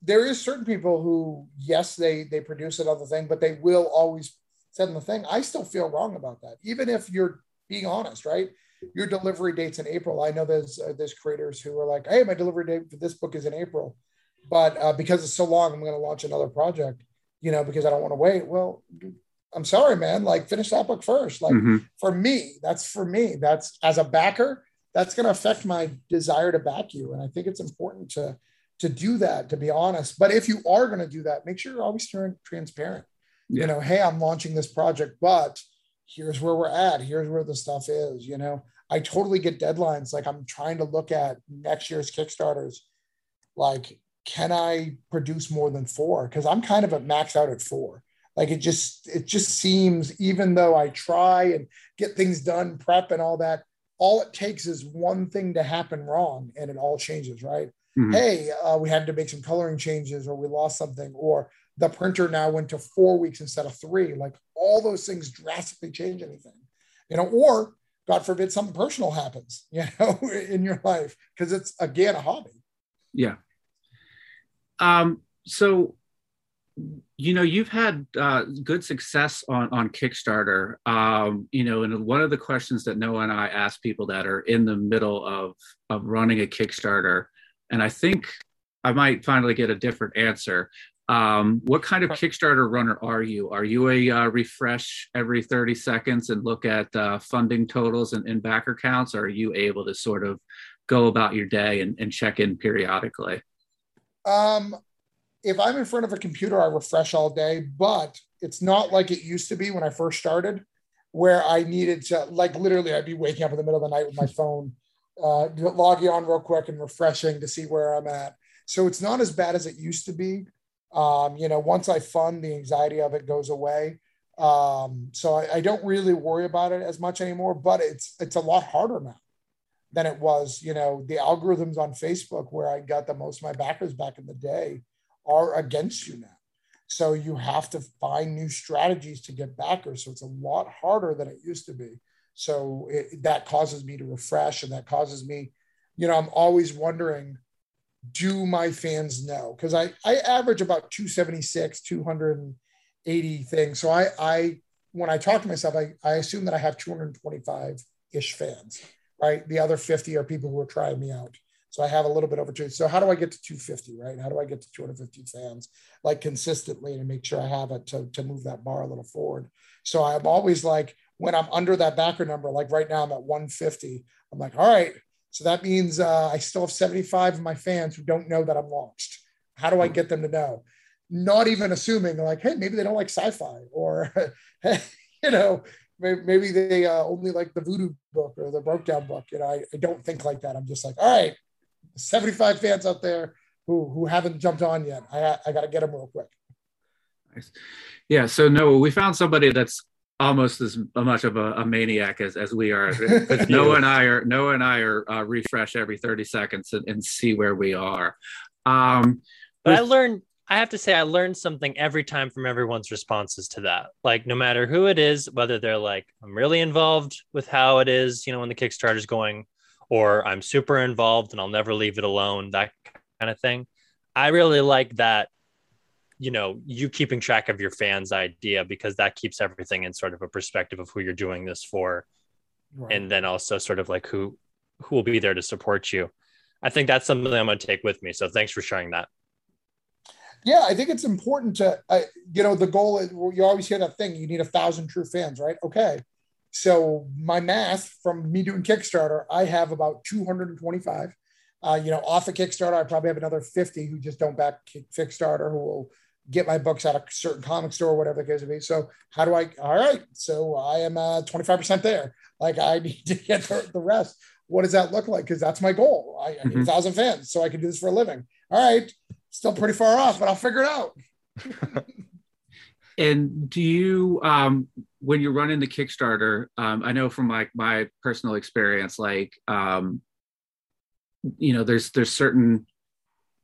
there is certain people who yes they they produce another thing but they will always send the thing i still feel wrong about that even if you're being honest right your delivery dates in april i know there's uh, there's creators who are like hey my delivery date for this book is in april but uh, because it's so long, I'm going to launch another project, you know, because I don't want to wait. Well, I'm sorry, man. Like, finish that book first. Like, mm-hmm. for me, that's for me. That's as a backer, that's going to affect my desire to back you. And I think it's important to to do that, to be honest. But if you are going to do that, make sure you're always transparent. Yeah. You know, hey, I'm launching this project, but here's where we're at. Here's where the stuff is. You know, I totally get deadlines. Like, I'm trying to look at next year's Kickstarters. Like, can I produce more than four? Because I'm kind of at max out at four. Like it just it just seems even though I try and get things done, prep and all that, all it takes is one thing to happen wrong and it all changes, right? Mm-hmm. Hey, uh, we had to make some coloring changes, or we lost something, or the printer now went to four weeks instead of three. Like all those things drastically change anything, you know, or God forbid something personal happens, you know, in your life because it's again a hobby. Yeah, um, so, you know, you've had uh, good success on on Kickstarter. Um, you know, and one of the questions that Noah and I ask people that are in the middle of of running a Kickstarter, and I think I might finally get a different answer. Um, what kind of Kickstarter runner are you? Are you a uh, refresh every 30 seconds and look at uh, funding totals and, and backer counts? Or are you able to sort of go about your day and, and check in periodically? Um, if I'm in front of a computer, I refresh all day, but it's not like it used to be when I first started, where I needed to, like, literally, I'd be waking up in the middle of the night with my phone, uh, logging on real quick and refreshing to see where I'm at. So it's not as bad as it used to be. Um, you know, once I fund, the anxiety of it goes away. Um, so I, I don't really worry about it as much anymore, but it's it's a lot harder now than it was. You know, the algorithms on Facebook where I got the most of my backers back in the day are against you now. So you have to find new strategies to get backers. So it's a lot harder than it used to be. So it, that causes me to refresh and that causes me, you know, I'm always wondering, do my fans know? Because I, I average about 276, 280 things. So I, I, when I talk to myself, I, I assume that I have 225 ish fans right? The other 50 are people who are trying me out. So I have a little bit over two. So how do I get to 250, right? How do I get to 250 fans like consistently and make sure I have it to, to move that bar a little forward? So I'm always like, when I'm under that backer number, like right now I'm at 150, I'm like, all right. So that means uh, I still have 75 of my fans who don't know that I'm launched. How do I get them to know? Not even assuming like, hey, maybe they don't like sci-fi or, you know, maybe they uh, only like the voodoo book or the broke down book. You know, I, I don't think like that. I'm just like, all right, 75 fans out there who who haven't jumped on yet. I I got to get them real quick. Nice. Yeah. So no, we found somebody that's almost as much of a, a maniac as, as we are. Noah and I are Noah and I are uh, refresh every 30 seconds and, and see where we are. Um, but I learned I have to say, I learned something every time from everyone's responses to that. Like, no matter who it is, whether they're like, I'm really involved with how it is, you know, when the Kickstarter's going, or I'm super involved and I'll never leave it alone, that kind of thing. I really like that, you know, you keeping track of your fans' idea because that keeps everything in sort of a perspective of who you're doing this for. Right. And then also sort of like who who will be there to support you. I think that's something I'm going to take with me. So thanks for sharing that. Yeah, I think it's important to, uh, you know, the goal is you always hear that thing, you need a thousand true fans, right? Okay. So my math from me doing Kickstarter, I have about 225. Uh, you know, off of Kickstarter, I probably have another 50 who just don't back Kickstarter who will get my books at a certain comic store or whatever the case may be. So how do I, all right. So I am uh, 25% there. Like I need to get the, the rest. What does that look like? Because that's my goal. I, I need mm-hmm. a thousand fans so I can do this for a living. All right still pretty far off, but I'll figure it out. and do you, um, when you're running the Kickstarter, um, I know from like my personal experience, like, um, you know, there's there's certain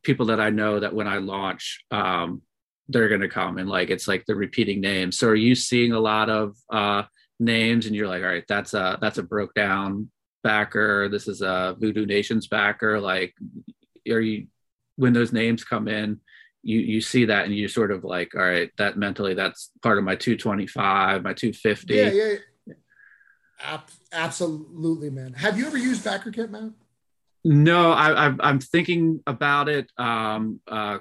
people that I know that when I launch, um, they're going to come and like it's like the repeating names. So are you seeing a lot of uh, names and you're like, all right, that's a that's a broke down backer. This is a Voodoo Nations backer. Like, are you when those names come in, you you see that and you sort of like, all right, that mentally that's part of my 225, my 250. Yeah, yeah. yeah. absolutely, man. Have you ever used BackerKit, man? No, I, I am thinking about it um, uh,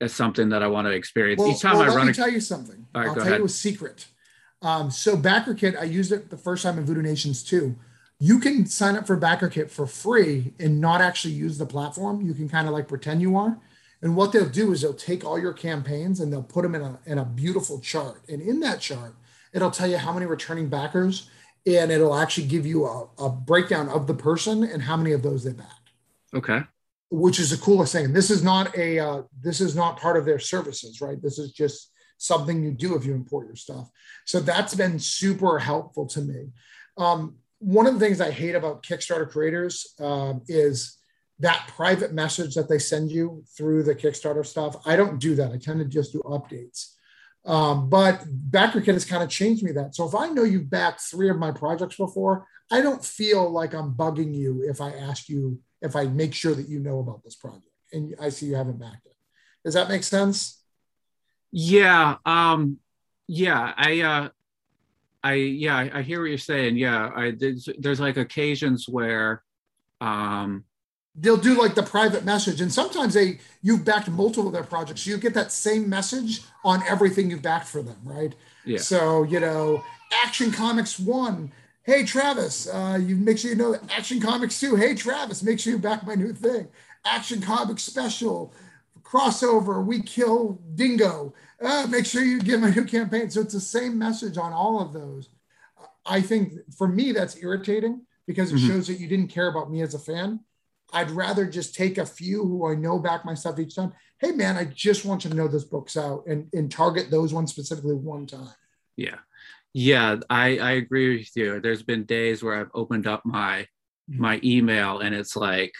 as something that I want to experience. Well, Each time well, I let run, me a... tell you something. I'll tell ahead. you a secret. Um, so BackerKit, I used it the first time in Voodoo Nations too you can sign up for BackerKit for free and not actually use the platform. You can kind of like pretend you are. And what they'll do is they'll take all your campaigns and they'll put them in a, in a beautiful chart. And in that chart, it'll tell you how many returning backers and it'll actually give you a, a breakdown of the person and how many of those they backed. Okay. Which is the coolest thing. This is not a uh, this is not part of their services, right? This is just something you do if you import your stuff. So that's been super helpful to me. Um, one of the things I hate about Kickstarter creators um, is that private message that they send you through the Kickstarter stuff. I don't do that. I tend to just do updates. Um, but BackerKit has kind of changed me that. So if I know you've backed three of my projects before, I don't feel like I'm bugging you if I ask you, if I make sure that you know about this project and I see you haven't backed it. Does that make sense? Yeah. Um, yeah. I, uh, I yeah, I, I, hear what you're saying. Yeah, I there's, there's like occasions where um they'll do like the private message and sometimes they you've backed multiple of their projects so you get that same message on everything you've backed for them right yeah so you know action comics one hey travis uh, you make sure you know action comics two hey travis make sure you back my new thing action comics special crossover we kill dingo uh, make sure you get my new campaign. So it's the same message on all of those. I think for me, that's irritating because it mm-hmm. shows that you didn't care about me as a fan. I'd rather just take a few who I know back my stuff each time. Hey, man, I just want you to know this book's out and, and target those ones specifically one time. Yeah. Yeah, I, I agree with you. There's been days where I've opened up my mm-hmm. my email and it's like,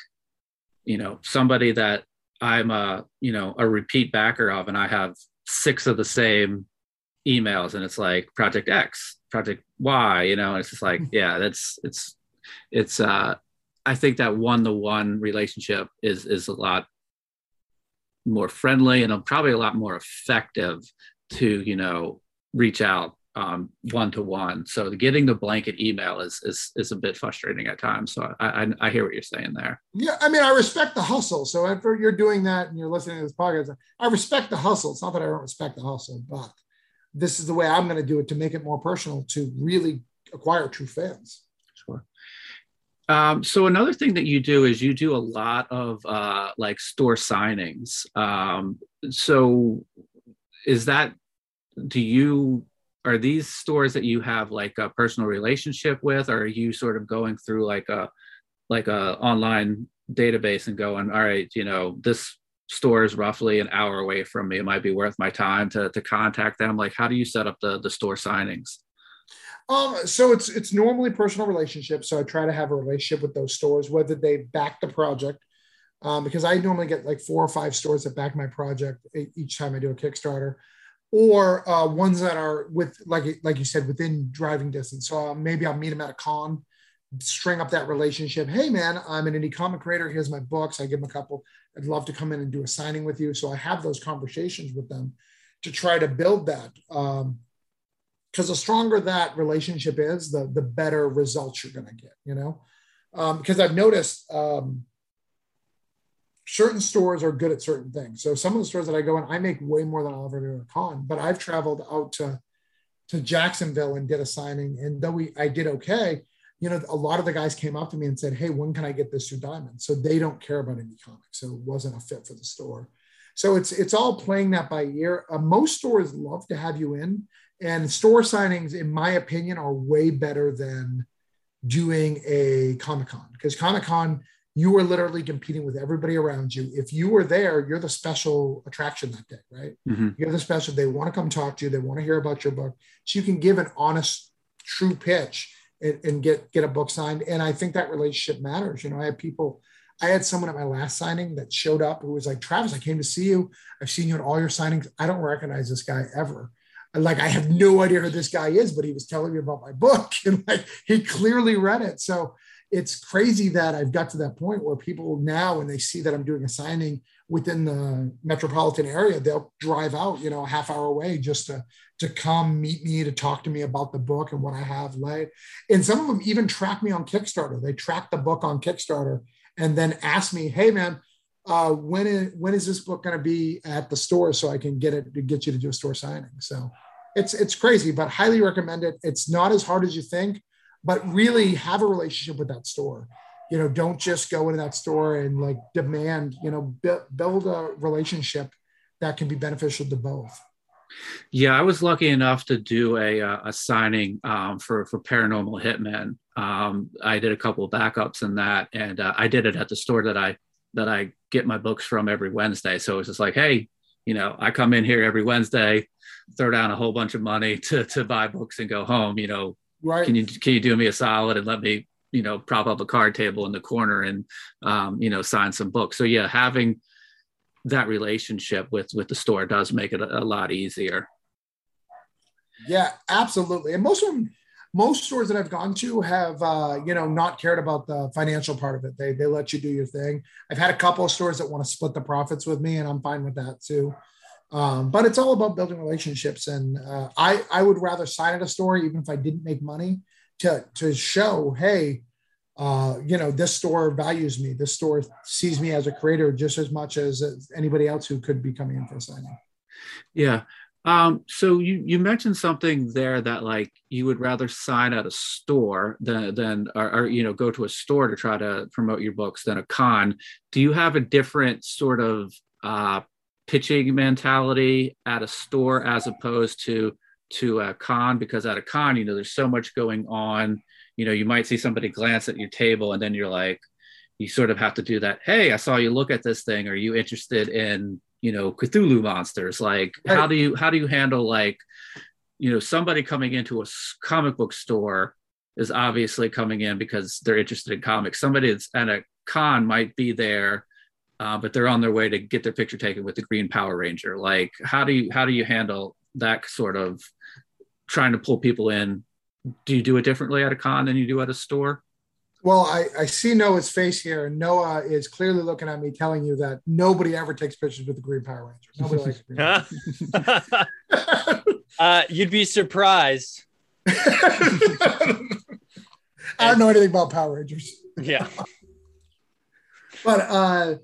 you know, somebody that I'm a, you know, a repeat backer of and I have six of the same emails and it's like project x project y you know and it's just like yeah that's it's it's uh i think that one-to-one relationship is is a lot more friendly and probably a lot more effective to you know reach out one to one. So getting the blanket email is is is a bit frustrating at times. So I, I, I hear what you're saying there. Yeah, I mean I respect the hustle. So if you're doing that and you're listening to this podcast, I respect the hustle. It's not that I don't respect the hustle, but this is the way I'm going to do it to make it more personal to really acquire true fans. Sure. Um, so another thing that you do is you do a lot of uh, like store signings. Um, so is that do you are these stores that you have like a personal relationship with or are you sort of going through like a like a online database and going all right you know this store is roughly an hour away from me. It might be worth my time to, to contact them. Like how do you set up the the store signings? Um, so it's it's normally personal relationships. So I try to have a relationship with those stores, whether they back the project, um, because I normally get like four or five stores that back my project each time I do a Kickstarter, or uh, ones that are with like like you said within driving distance. So uh, maybe I'll meet them at a con, string up that relationship. Hey man, I'm an indie comic creator. Here's my books. I give them a couple. I'd love to come in and do a signing with you. So I have those conversations with them to try to build that. Um, because the stronger that relationship is, the the better results you're going to get. You know, because um, I've noticed um, certain stores are good at certain things. So some of the stores that I go in, I make way more than I'll ever do con. But I've traveled out to to Jacksonville and did a signing, and though we I did okay, you know, a lot of the guys came up to me and said, "Hey, when can I get this through Diamond?" So they don't care about indie comics, so it wasn't a fit for the store. So it's it's all playing that by ear. Uh, most stores love to have you in, and store signings, in my opinion, are way better than doing a Comic Con because Comic Con you are literally competing with everybody around you. If you were there, you're the special attraction that day, right? Mm-hmm. You're the special. They want to come talk to you. They want to hear about your book. So you can give an honest, true pitch and, and get get a book signed. And I think that relationship matters. You know, I had people. I had someone at my last signing that showed up who was like, Travis, I came to see you. I've seen you at all your signings. I don't recognize this guy ever like I have no idea who this guy is, but he was telling me about my book and like he clearly read it. So it's crazy that I've got to that point where people now, when they see that I'm doing a signing within the metropolitan area, they'll drive out, you know, a half hour away just to to come meet me to talk to me about the book and what I have laid. And some of them even track me on Kickstarter. They track the book on Kickstarter and then ask me, "Hey, man, uh, when is when is this book going to be at the store so I can get it to get you to do a store signing?" So it's it's crazy, but highly recommend it. It's not as hard as you think but really have a relationship with that store. You know don't just go into that store and like demand you know build a relationship that can be beneficial to both. Yeah i was lucky enough to do a, uh, a signing um, for for paranormal hitman um, i did a couple of backups in that and uh, i did it at the store that i that i get my books from every wednesday. So it's just like hey you know i come in here every wednesday throw down a whole bunch of money to to buy books and go home you know Right. Can you can you do me a solid and let me you know prop up a card table in the corner and um, you know sign some books? So yeah, having that relationship with with the store does make it a, a lot easier. Yeah, absolutely. And most of them, most stores that I've gone to have, uh, you know, not cared about the financial part of it. They they let you do your thing. I've had a couple of stores that want to split the profits with me, and I'm fine with that too. Um, but it's all about building relationships. And uh, I, I would rather sign at a store, even if I didn't make money, to, to show, hey, uh, you know, this store values me. This store sees me as a creator just as much as, anybody else who could be coming in for a signing. Yeah. Um, so you, you mentioned something there that like you would rather sign at a store than than or, or, you know go to a store to try to promote your books than a con. Do you have a different sort of uh, pitching mentality at a store as opposed to to a con because at a con you know there's so much going on. You know you might see somebody glance at your table and then you're like you sort of have to do that hey i saw you look at this thing. Are you interested in you know cthulhu monsters? Like how do you how do you handle like you know somebody coming into a comic book store is obviously coming in because they're interested in comics. Somebody that's at a con might be there uh, but they're on their way to get their picture taken with the Green Power Ranger. Like, how do you how do you handle that sort of trying to pull people in? Do you do it differently at a con than you do at a store? Well, I, I see Noah's face here, and Noah is clearly looking at me, telling you that nobody ever takes pictures with the Green Power Ranger. Nobody likes Green uh, you'd be surprised. I don't know anything about Power Rangers. Yeah. but uh,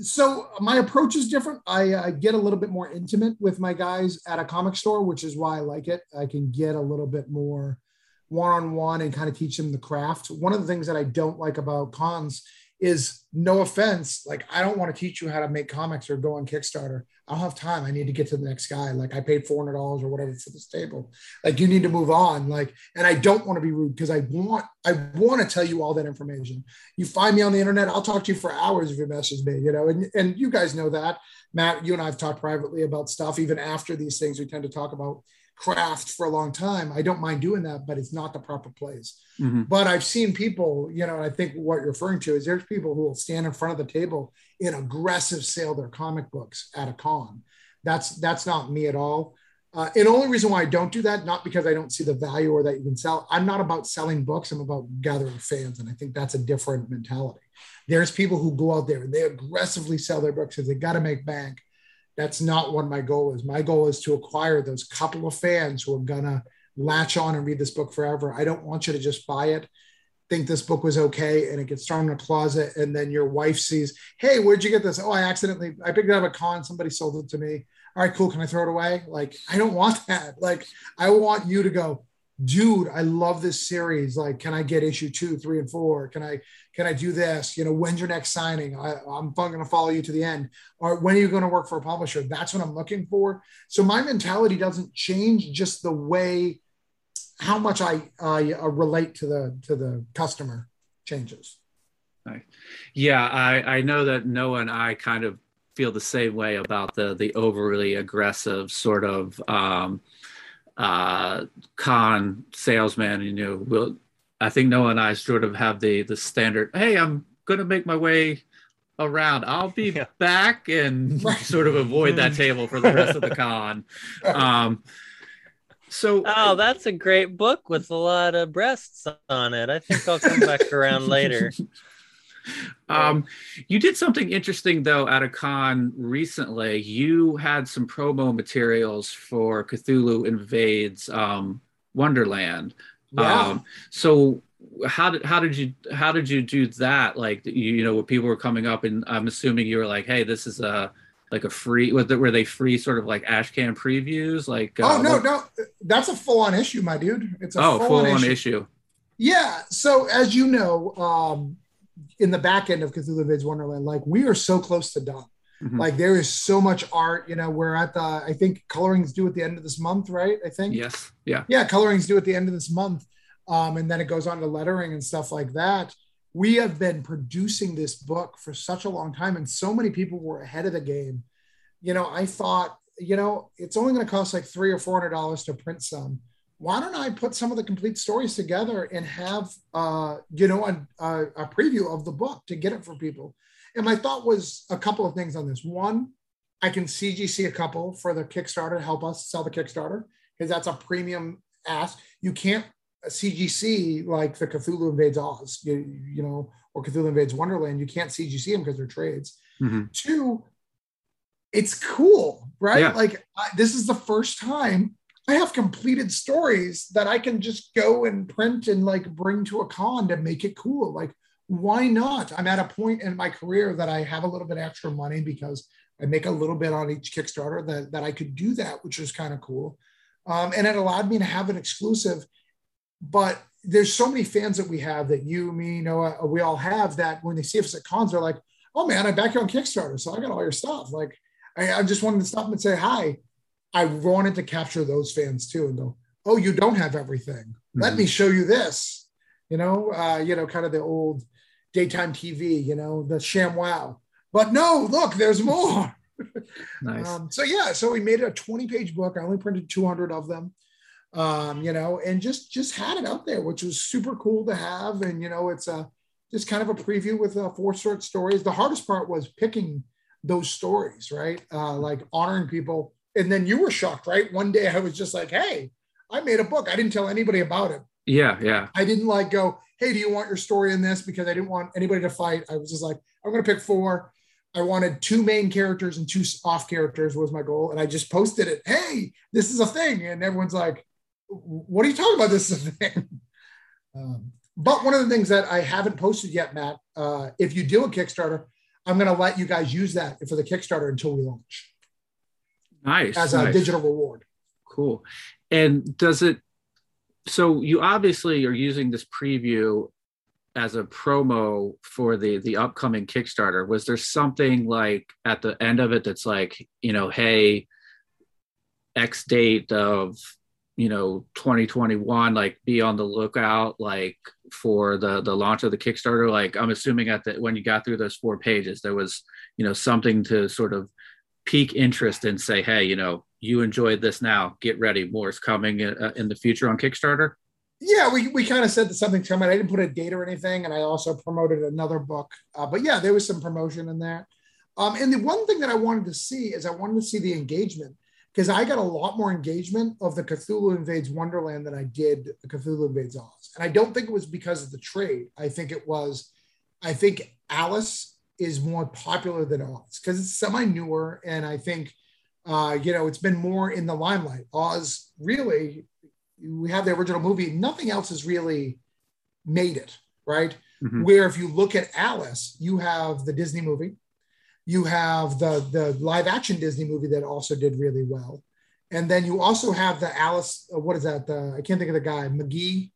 so my approach is different. I, I, get a little bit more intimate with my guys at a comic store, which is why I like it. I can get a little bit more one-on-one and kind of teach them the craft. One of the things that I don't like about cons is no offense. Like I don't want to teach you how to make comics or go on Kickstarter. I don't have time. I need to get to the next guy. Like I paid four hundred dollars or whatever for this table. Like you need to move on. Like, and I don't want to be rude because I want I want to tell you all that information. You find me on the internet. I'll talk to you for hours if you message me. You know, and and you guys know that. Matt, you and I have talked privately about stuff. Even after these things, we tend to talk about craft for a long time. I don't mind doing that, but it's not the proper place. Mhm. But I've seen people, you know, and I think what you're referring to is there's people who will stand in front of the table and aggressive sale their comic books at a con. That's that's not me at all. Uh, and the only reason why I don't do that, not because I don't see the value or that you can sell. I'm not about selling books. I'm about gathering fans, and I think that's a different mentality. There's people who go out there and they aggressively sell their books because they got to make bank. That's not what my goal is. My goal is to acquire those couple of fans who are gonna latch on and read this book forever. I don't want you to just buy it, think this book was okay, and it gets thrown in a closet, and then your wife sees, "Hey, where'd you get this? Oh, I accidentally I picked it up at a con. Somebody sold it to me. All right, cool. Can I throw it away? Like, I don't want that. Like, I want you to go, dude. I love this series. Like, can I get issue two, three, and four? Can I can I do this? You know, when's your next signing? I, I'm going to follow you to the end. Or when are you going to work for a publisher? That's what I'm looking for. So my mentality doesn't change, just the way how much I uh, relate to the to the customer changes. Yeah, I, I know that Noah and I kind of feel the same way about the the overly aggressive sort of um, uh, con salesman. You know, will I think Noah and I sort of have the the standard. Hey, I'm going to make my way around. I'll be Yeah. back and sort of avoid that table for the rest of the con. Um, so Oh, that's a great book with a lot of breasts on it. I think I'll come back around later. Um, you did something interesting though at a con recently. You had some promo materials for Cthulhu Invades um, Wonderland. Yeah. Um, so how did how did you how did you do that? Like you, you know, when people were coming up, and I'm assuming you were like, "Hey, this is a like a free." Were they free sort of like ashcan previews? Like oh uh, no, what- no, that's a full on issue, my dude. It's a oh, full full on on issue. issue. Yeah. So as you know, um, in the back end of Cthulhu Invades Wonderland, like we are so close to done. Mhm. Like there is so much art. You know, we're at the I think coloring's due at the end of this month, right? I think. Yes, yeah. yeah, coloring's due at the end of this month. Um, and then it goes on to lettering and stuff like that. We have been producing this book for such a long time, and so many people were ahead of the game. You know, I thought, you know, it's only going to cost like three or four hundred dollars to print some. Why don't I put some of the complete stories together and have, uh, you know, a, a, a preview of the book to get it for people? And my thought was a couple of things on this. One, I can CGC a couple for the Kickstarter to help us sell the Kickstarter because that's a premium ask. You can't CGC like the Cthulhu Invades Oz, you, you know, or Cthulhu Invades Wonderland. You can't CGC them because they're trades. Mhm. Two, it's cool, right? Yeah. Like I, this is the first time I have completed stories that I can just go and print and like bring to a con to make it cool. Like, why not? I'm at a point in my career that I have a little bit extra money because I make a little bit on each Kickstarter that, that I could do that, which is kind of cool. Um, and it allowed me to have an exclusive. But there's so many fans that we have that you, me, Noah, we all have that when they see us at cons, they're like, oh man, I'm back here on Kickstarter. So I got all your stuff. Like, I, I just wanted to stop and say hi. I wanted to capture those fans too and go, oh, you don't have everything. Let Mhm. me show you this. You know, uh, you know, kind of the old daytime TV, you know, the ShamWow. But no, look, there's more. Nice. Um, so yeah, so we made it a 20 page book. I only printed 200 of them, um, you know, and just just had it out there, which was super cool to have. And you know, it's a just kind of a preview with uh, four short stories. The hardest part was picking those stories, right? Uh, like honoring people. And then you were shocked, right? One day I was just like, "Hey, I made a book. I didn't tell anybody about it. yeah, yeah. I didn't like go, hey, do you want your story in this? Because I didn't want anybody to fight. I was just like, I'm going to pick four. I wanted two main characters and two off characters was my goal. And I just posted it. Hey, this is a thing. And everyone's like, what are you talking about? This is a thing. Um, but one of the things that I haven't posted yet, Matt, uh, if you do a Kickstarter, I'm going to let you guys use that for the Kickstarter until we launch Nice. as a nice. digital reward. Cool. And does it so you obviously are using this preview as a promo for the the upcoming Kickstarter. Was there something like at the end of it that's like, you know, hey, X date of you know 2021 like be on the lookout like for the the launch of the kickstarter like i'm assuming at the when you got through those four pages there was you know something to sort of pique interest and say hey you know you enjoyed this now. Get ready, more is coming in, uh, in the future on Kickstarter. Yeah, we, we kind of said that something's coming. I didn't put a date or anything, and I also promoted another book. Uh, but yeah, there was some promotion in there. Um, and the one thing that I wanted to see is I wanted to see the engagement because I got a lot more engagement of the Cthulhu Invades Wonderland than I did the Cthulhu Invades Oz. And I don't think it was because of the trade. I think it was, I think Alice is more popular than Oz because it's semi newer. And I think, uh, you know, it's been more in the limelight. Oz really, we have the original movie, nothing else has really made it, right? Mm-hmm. Where if you look at Alice, you have the Disney movie, you have the the live action Disney movie that also did really well, and then you also have the Alice. Uh, what is that? The I can't think of the guy McGee.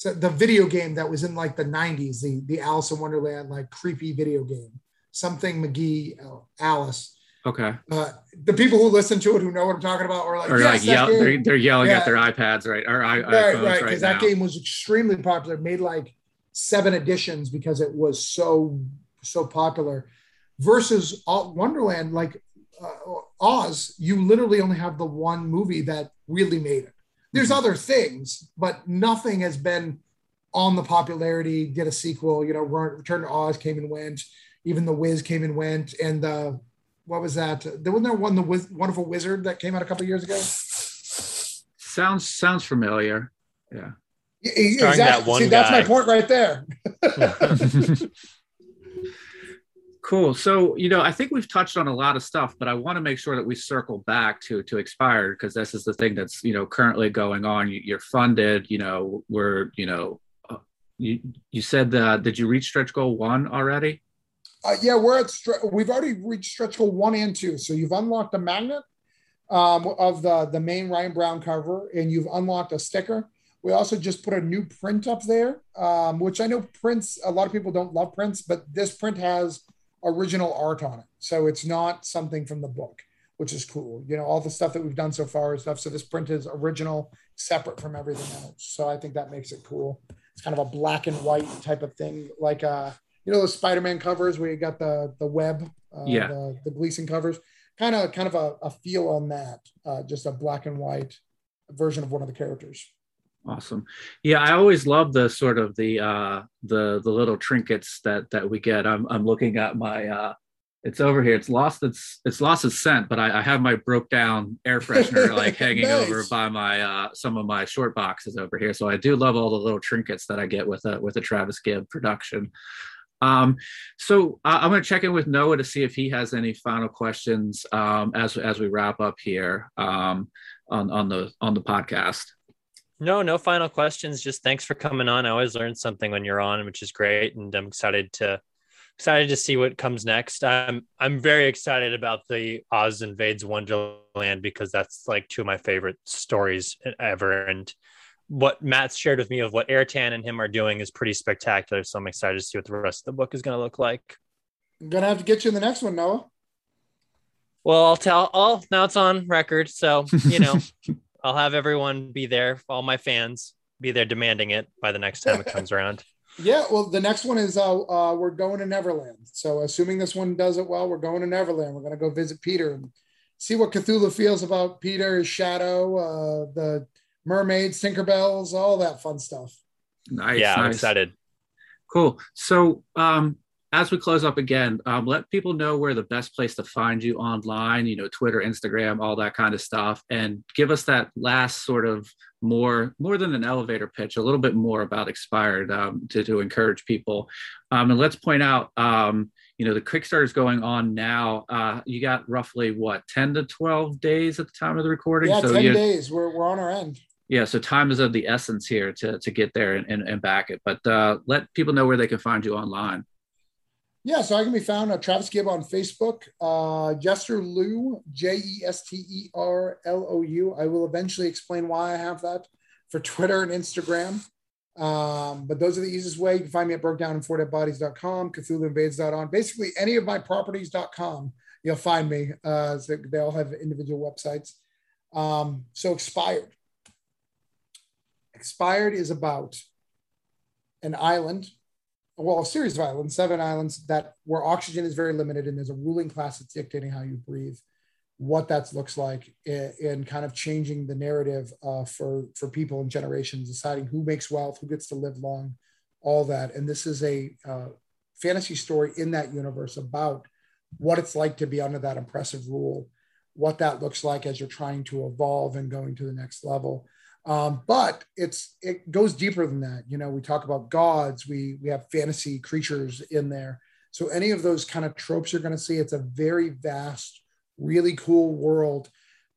So the video game that was in like the '90s, the the Alice in Wonderland like creepy video game, something McGee uh, Alice. Okay. Uh, the people who listen to it who know what I'm talking about are like, or yes, like yell, they're, they're, yelling yeah. at their iPads, right? Or I, right, right, because right that game was extremely popular. Made like seven editions because it was so so popular versus Wonderland, like uh, Oz, you literally only have the one movie that really made it. There's mm-hmm. other things, but nothing has been on the popularity. Get a sequel, you know, Return to Oz came and went. Even The Wiz came and went, and uh, what was that? There wasn't there one the Wiz- Wonderful Wizard that came out a couple years ago. Sounds sounds familiar. Yeah. Exactly. That See, that's my point right there. Cool. So, you know, I think we've touched on a lot of stuff, but I want to make sure that we circle back to to expired because this is the thing that's you know currently going on. You, are funded. You know, we're you know, uh, you you said that did you reach stretch goal one already? Uh, yeah, we're at we've already reached stretch goal one and two. So you've unlocked a magnet um, of the the main Ryan Brown cover, and you've unlocked a sticker. We also just put a new print up there, um, which I know prints. A lot of people don't love prints, but this print has original art on it. So it's not something from the book, which is cool. You know, all the stuff that we've done so far is stuff. So this print is original, separate from everything else. So I think that makes it cool. It's kind of a black and white type of thing, like uh, you know, the Spider-Man covers where you got the the web, uh, yeah, the, the Gleason covers. Kind of, kind of a, a feel on that. Uh, just a black and white version of one of the characters. Awesome. Yeah, I always love the sort of the uh the the little trinkets that that we get. I'm I'm looking at my uh it's over here. It's lost its it's lost its scent, but I, I have my broke down air freshener like hanging nice. over by my uh some of my short boxes over here. So I do love all the little trinkets that I get with a with a Travis Gibb production. Um, so uh, I'm going to check in with Noah to see if he has any final questions um, as as we wrap up here um, on on the on the podcast. No, no final questions. Just thanks for coming on. I always learn something when you're on, which is great, and I'm excited to excited to see what comes next. I'm I'm very excited about the Oz invades Wonderland because that's like two of my favorite stories ever, and what Matt's shared with me of what Airtan and him are doing is pretty spectacular. So I'm excited to see what the rest of the book is going to look like. I'm gonna have to get you in the next one, Noah. Well, I'll tell. All now it's on record, so you know. I'll have everyone be there, all my fans be there demanding it by the next time it comes around. Yeah, well, the next one is uh, uh, we're going to Neverland. So, assuming this one does it well, we're going to Neverland. We're going to go visit Peter and see what Cthulhu feels about Peter, his shadow, uh, the mermaids, Tinkerbells, all that fun stuff. Nice. Yeah, nice. I'm excited. Cool. So, um, as we close up again, um, let people know where the best place to find you online, you know, Twitter, Instagram, all that kind of stuff, and give us that last sort of more, more than an elevator pitch, a little bit more about Expired um, to, to encourage people. Um, and let's point out, um, you know, the Kickstarter is going on now. Uh, you got roughly what, 10 to 12 days at the time of the recording? Yeah, so 10 you, days. We're, we're on our end yeah so time is of the essence here to, to get there and, and, and back it but uh, let people know where they can find you online yeah, so I can be found at Travis Gibb on Facebook. Uh, Jester Lou, J E S T E R L O U. I will eventually explain why I have that for Twitter and Instagram. Um, but those are the easiest way. You can find me at brokedown4deadbodies.com, CthulhuInvades.on, basically any of my properties.com, you'll find me. Uh, so they all have individual websites. Um, so expired. Expired is about an island well, a series of islands, seven islands that where oxygen is very limited, and there's a ruling class that's dictating how you breathe. what that looks like in, kind of changing the narrative uh, for for people and generations, deciding who makes wealth, who gets to live long, all that. And this is a uh, fantasy story in that universe about what it's like to be under that oppressive rule, what that looks like as you're trying to evolve and going to the next level. Um, but it's it goes deeper than that. You know, we talk about gods, we we have fantasy creatures in there. So any of those kind of tropes you're going to see, it's a very vast, really cool world.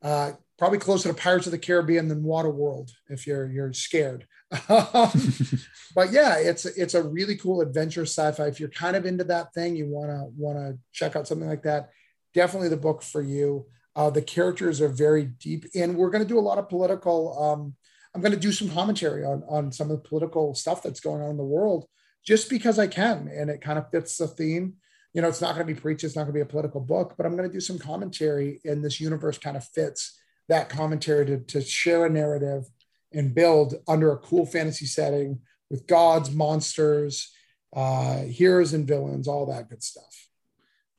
Uh, probably closer to Pirates of the Caribbean than Waterworld if you're you're scared. but yeah, it's it's a really cool adventure sci-fi. If you're kind of into that thing, you wanna wanna check out something like that. Definitely the book for you. Uh, the characters are very deep, and we're going to do a lot of political. Um, I'm going to do some commentary on on some of the political stuff that's going on in the world, just because I can, and it kind of fits the theme. You know, it's not going to be preached. It's not going to be a political book, but I'm going to do some commentary, and this universe kind of fits that commentary to, to share a narrative and build under a cool fantasy setting with gods, monsters, uh, heroes, and villains, all that good stuff.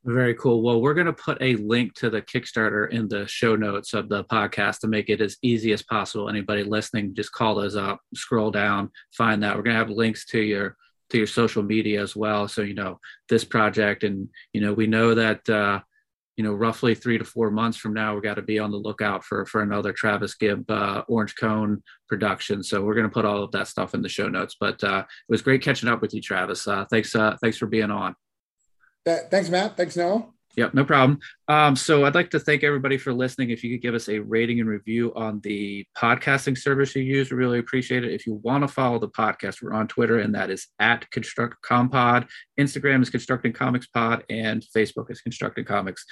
Very cool. Well, we're going to put a link to the Kickstarter in the show notes of the podcast to make it as easy as possible. Anybody listening, just call us up, scroll down, find that. We're going to have links to your to your social media as well, so you know this project. And you know, we know that uh, you know, roughly three to four months from now, we got to be on the lookout for for another Travis Gibb uh, Orange Cone production. So we're going to put all of that stuff in the show notes. But uh, it was great catching up with you, Travis. Uh, thanks, uh, thanks for being on. Thanks, Matt. Thanks, Noah. Yep, no problem. Um, so I'd like to thank everybody for listening. If you could give us a rating and review on the podcasting service you use, we really appreciate it. If you want to follow the podcast, we're on Twitter, and that is at Construct Compod. Instagram is Constructing Comics Pod, and Facebook is Constructing Comics.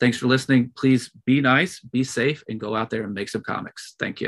Thanks for listening. Please be nice, be safe, and go out there and make some comics. Thank you.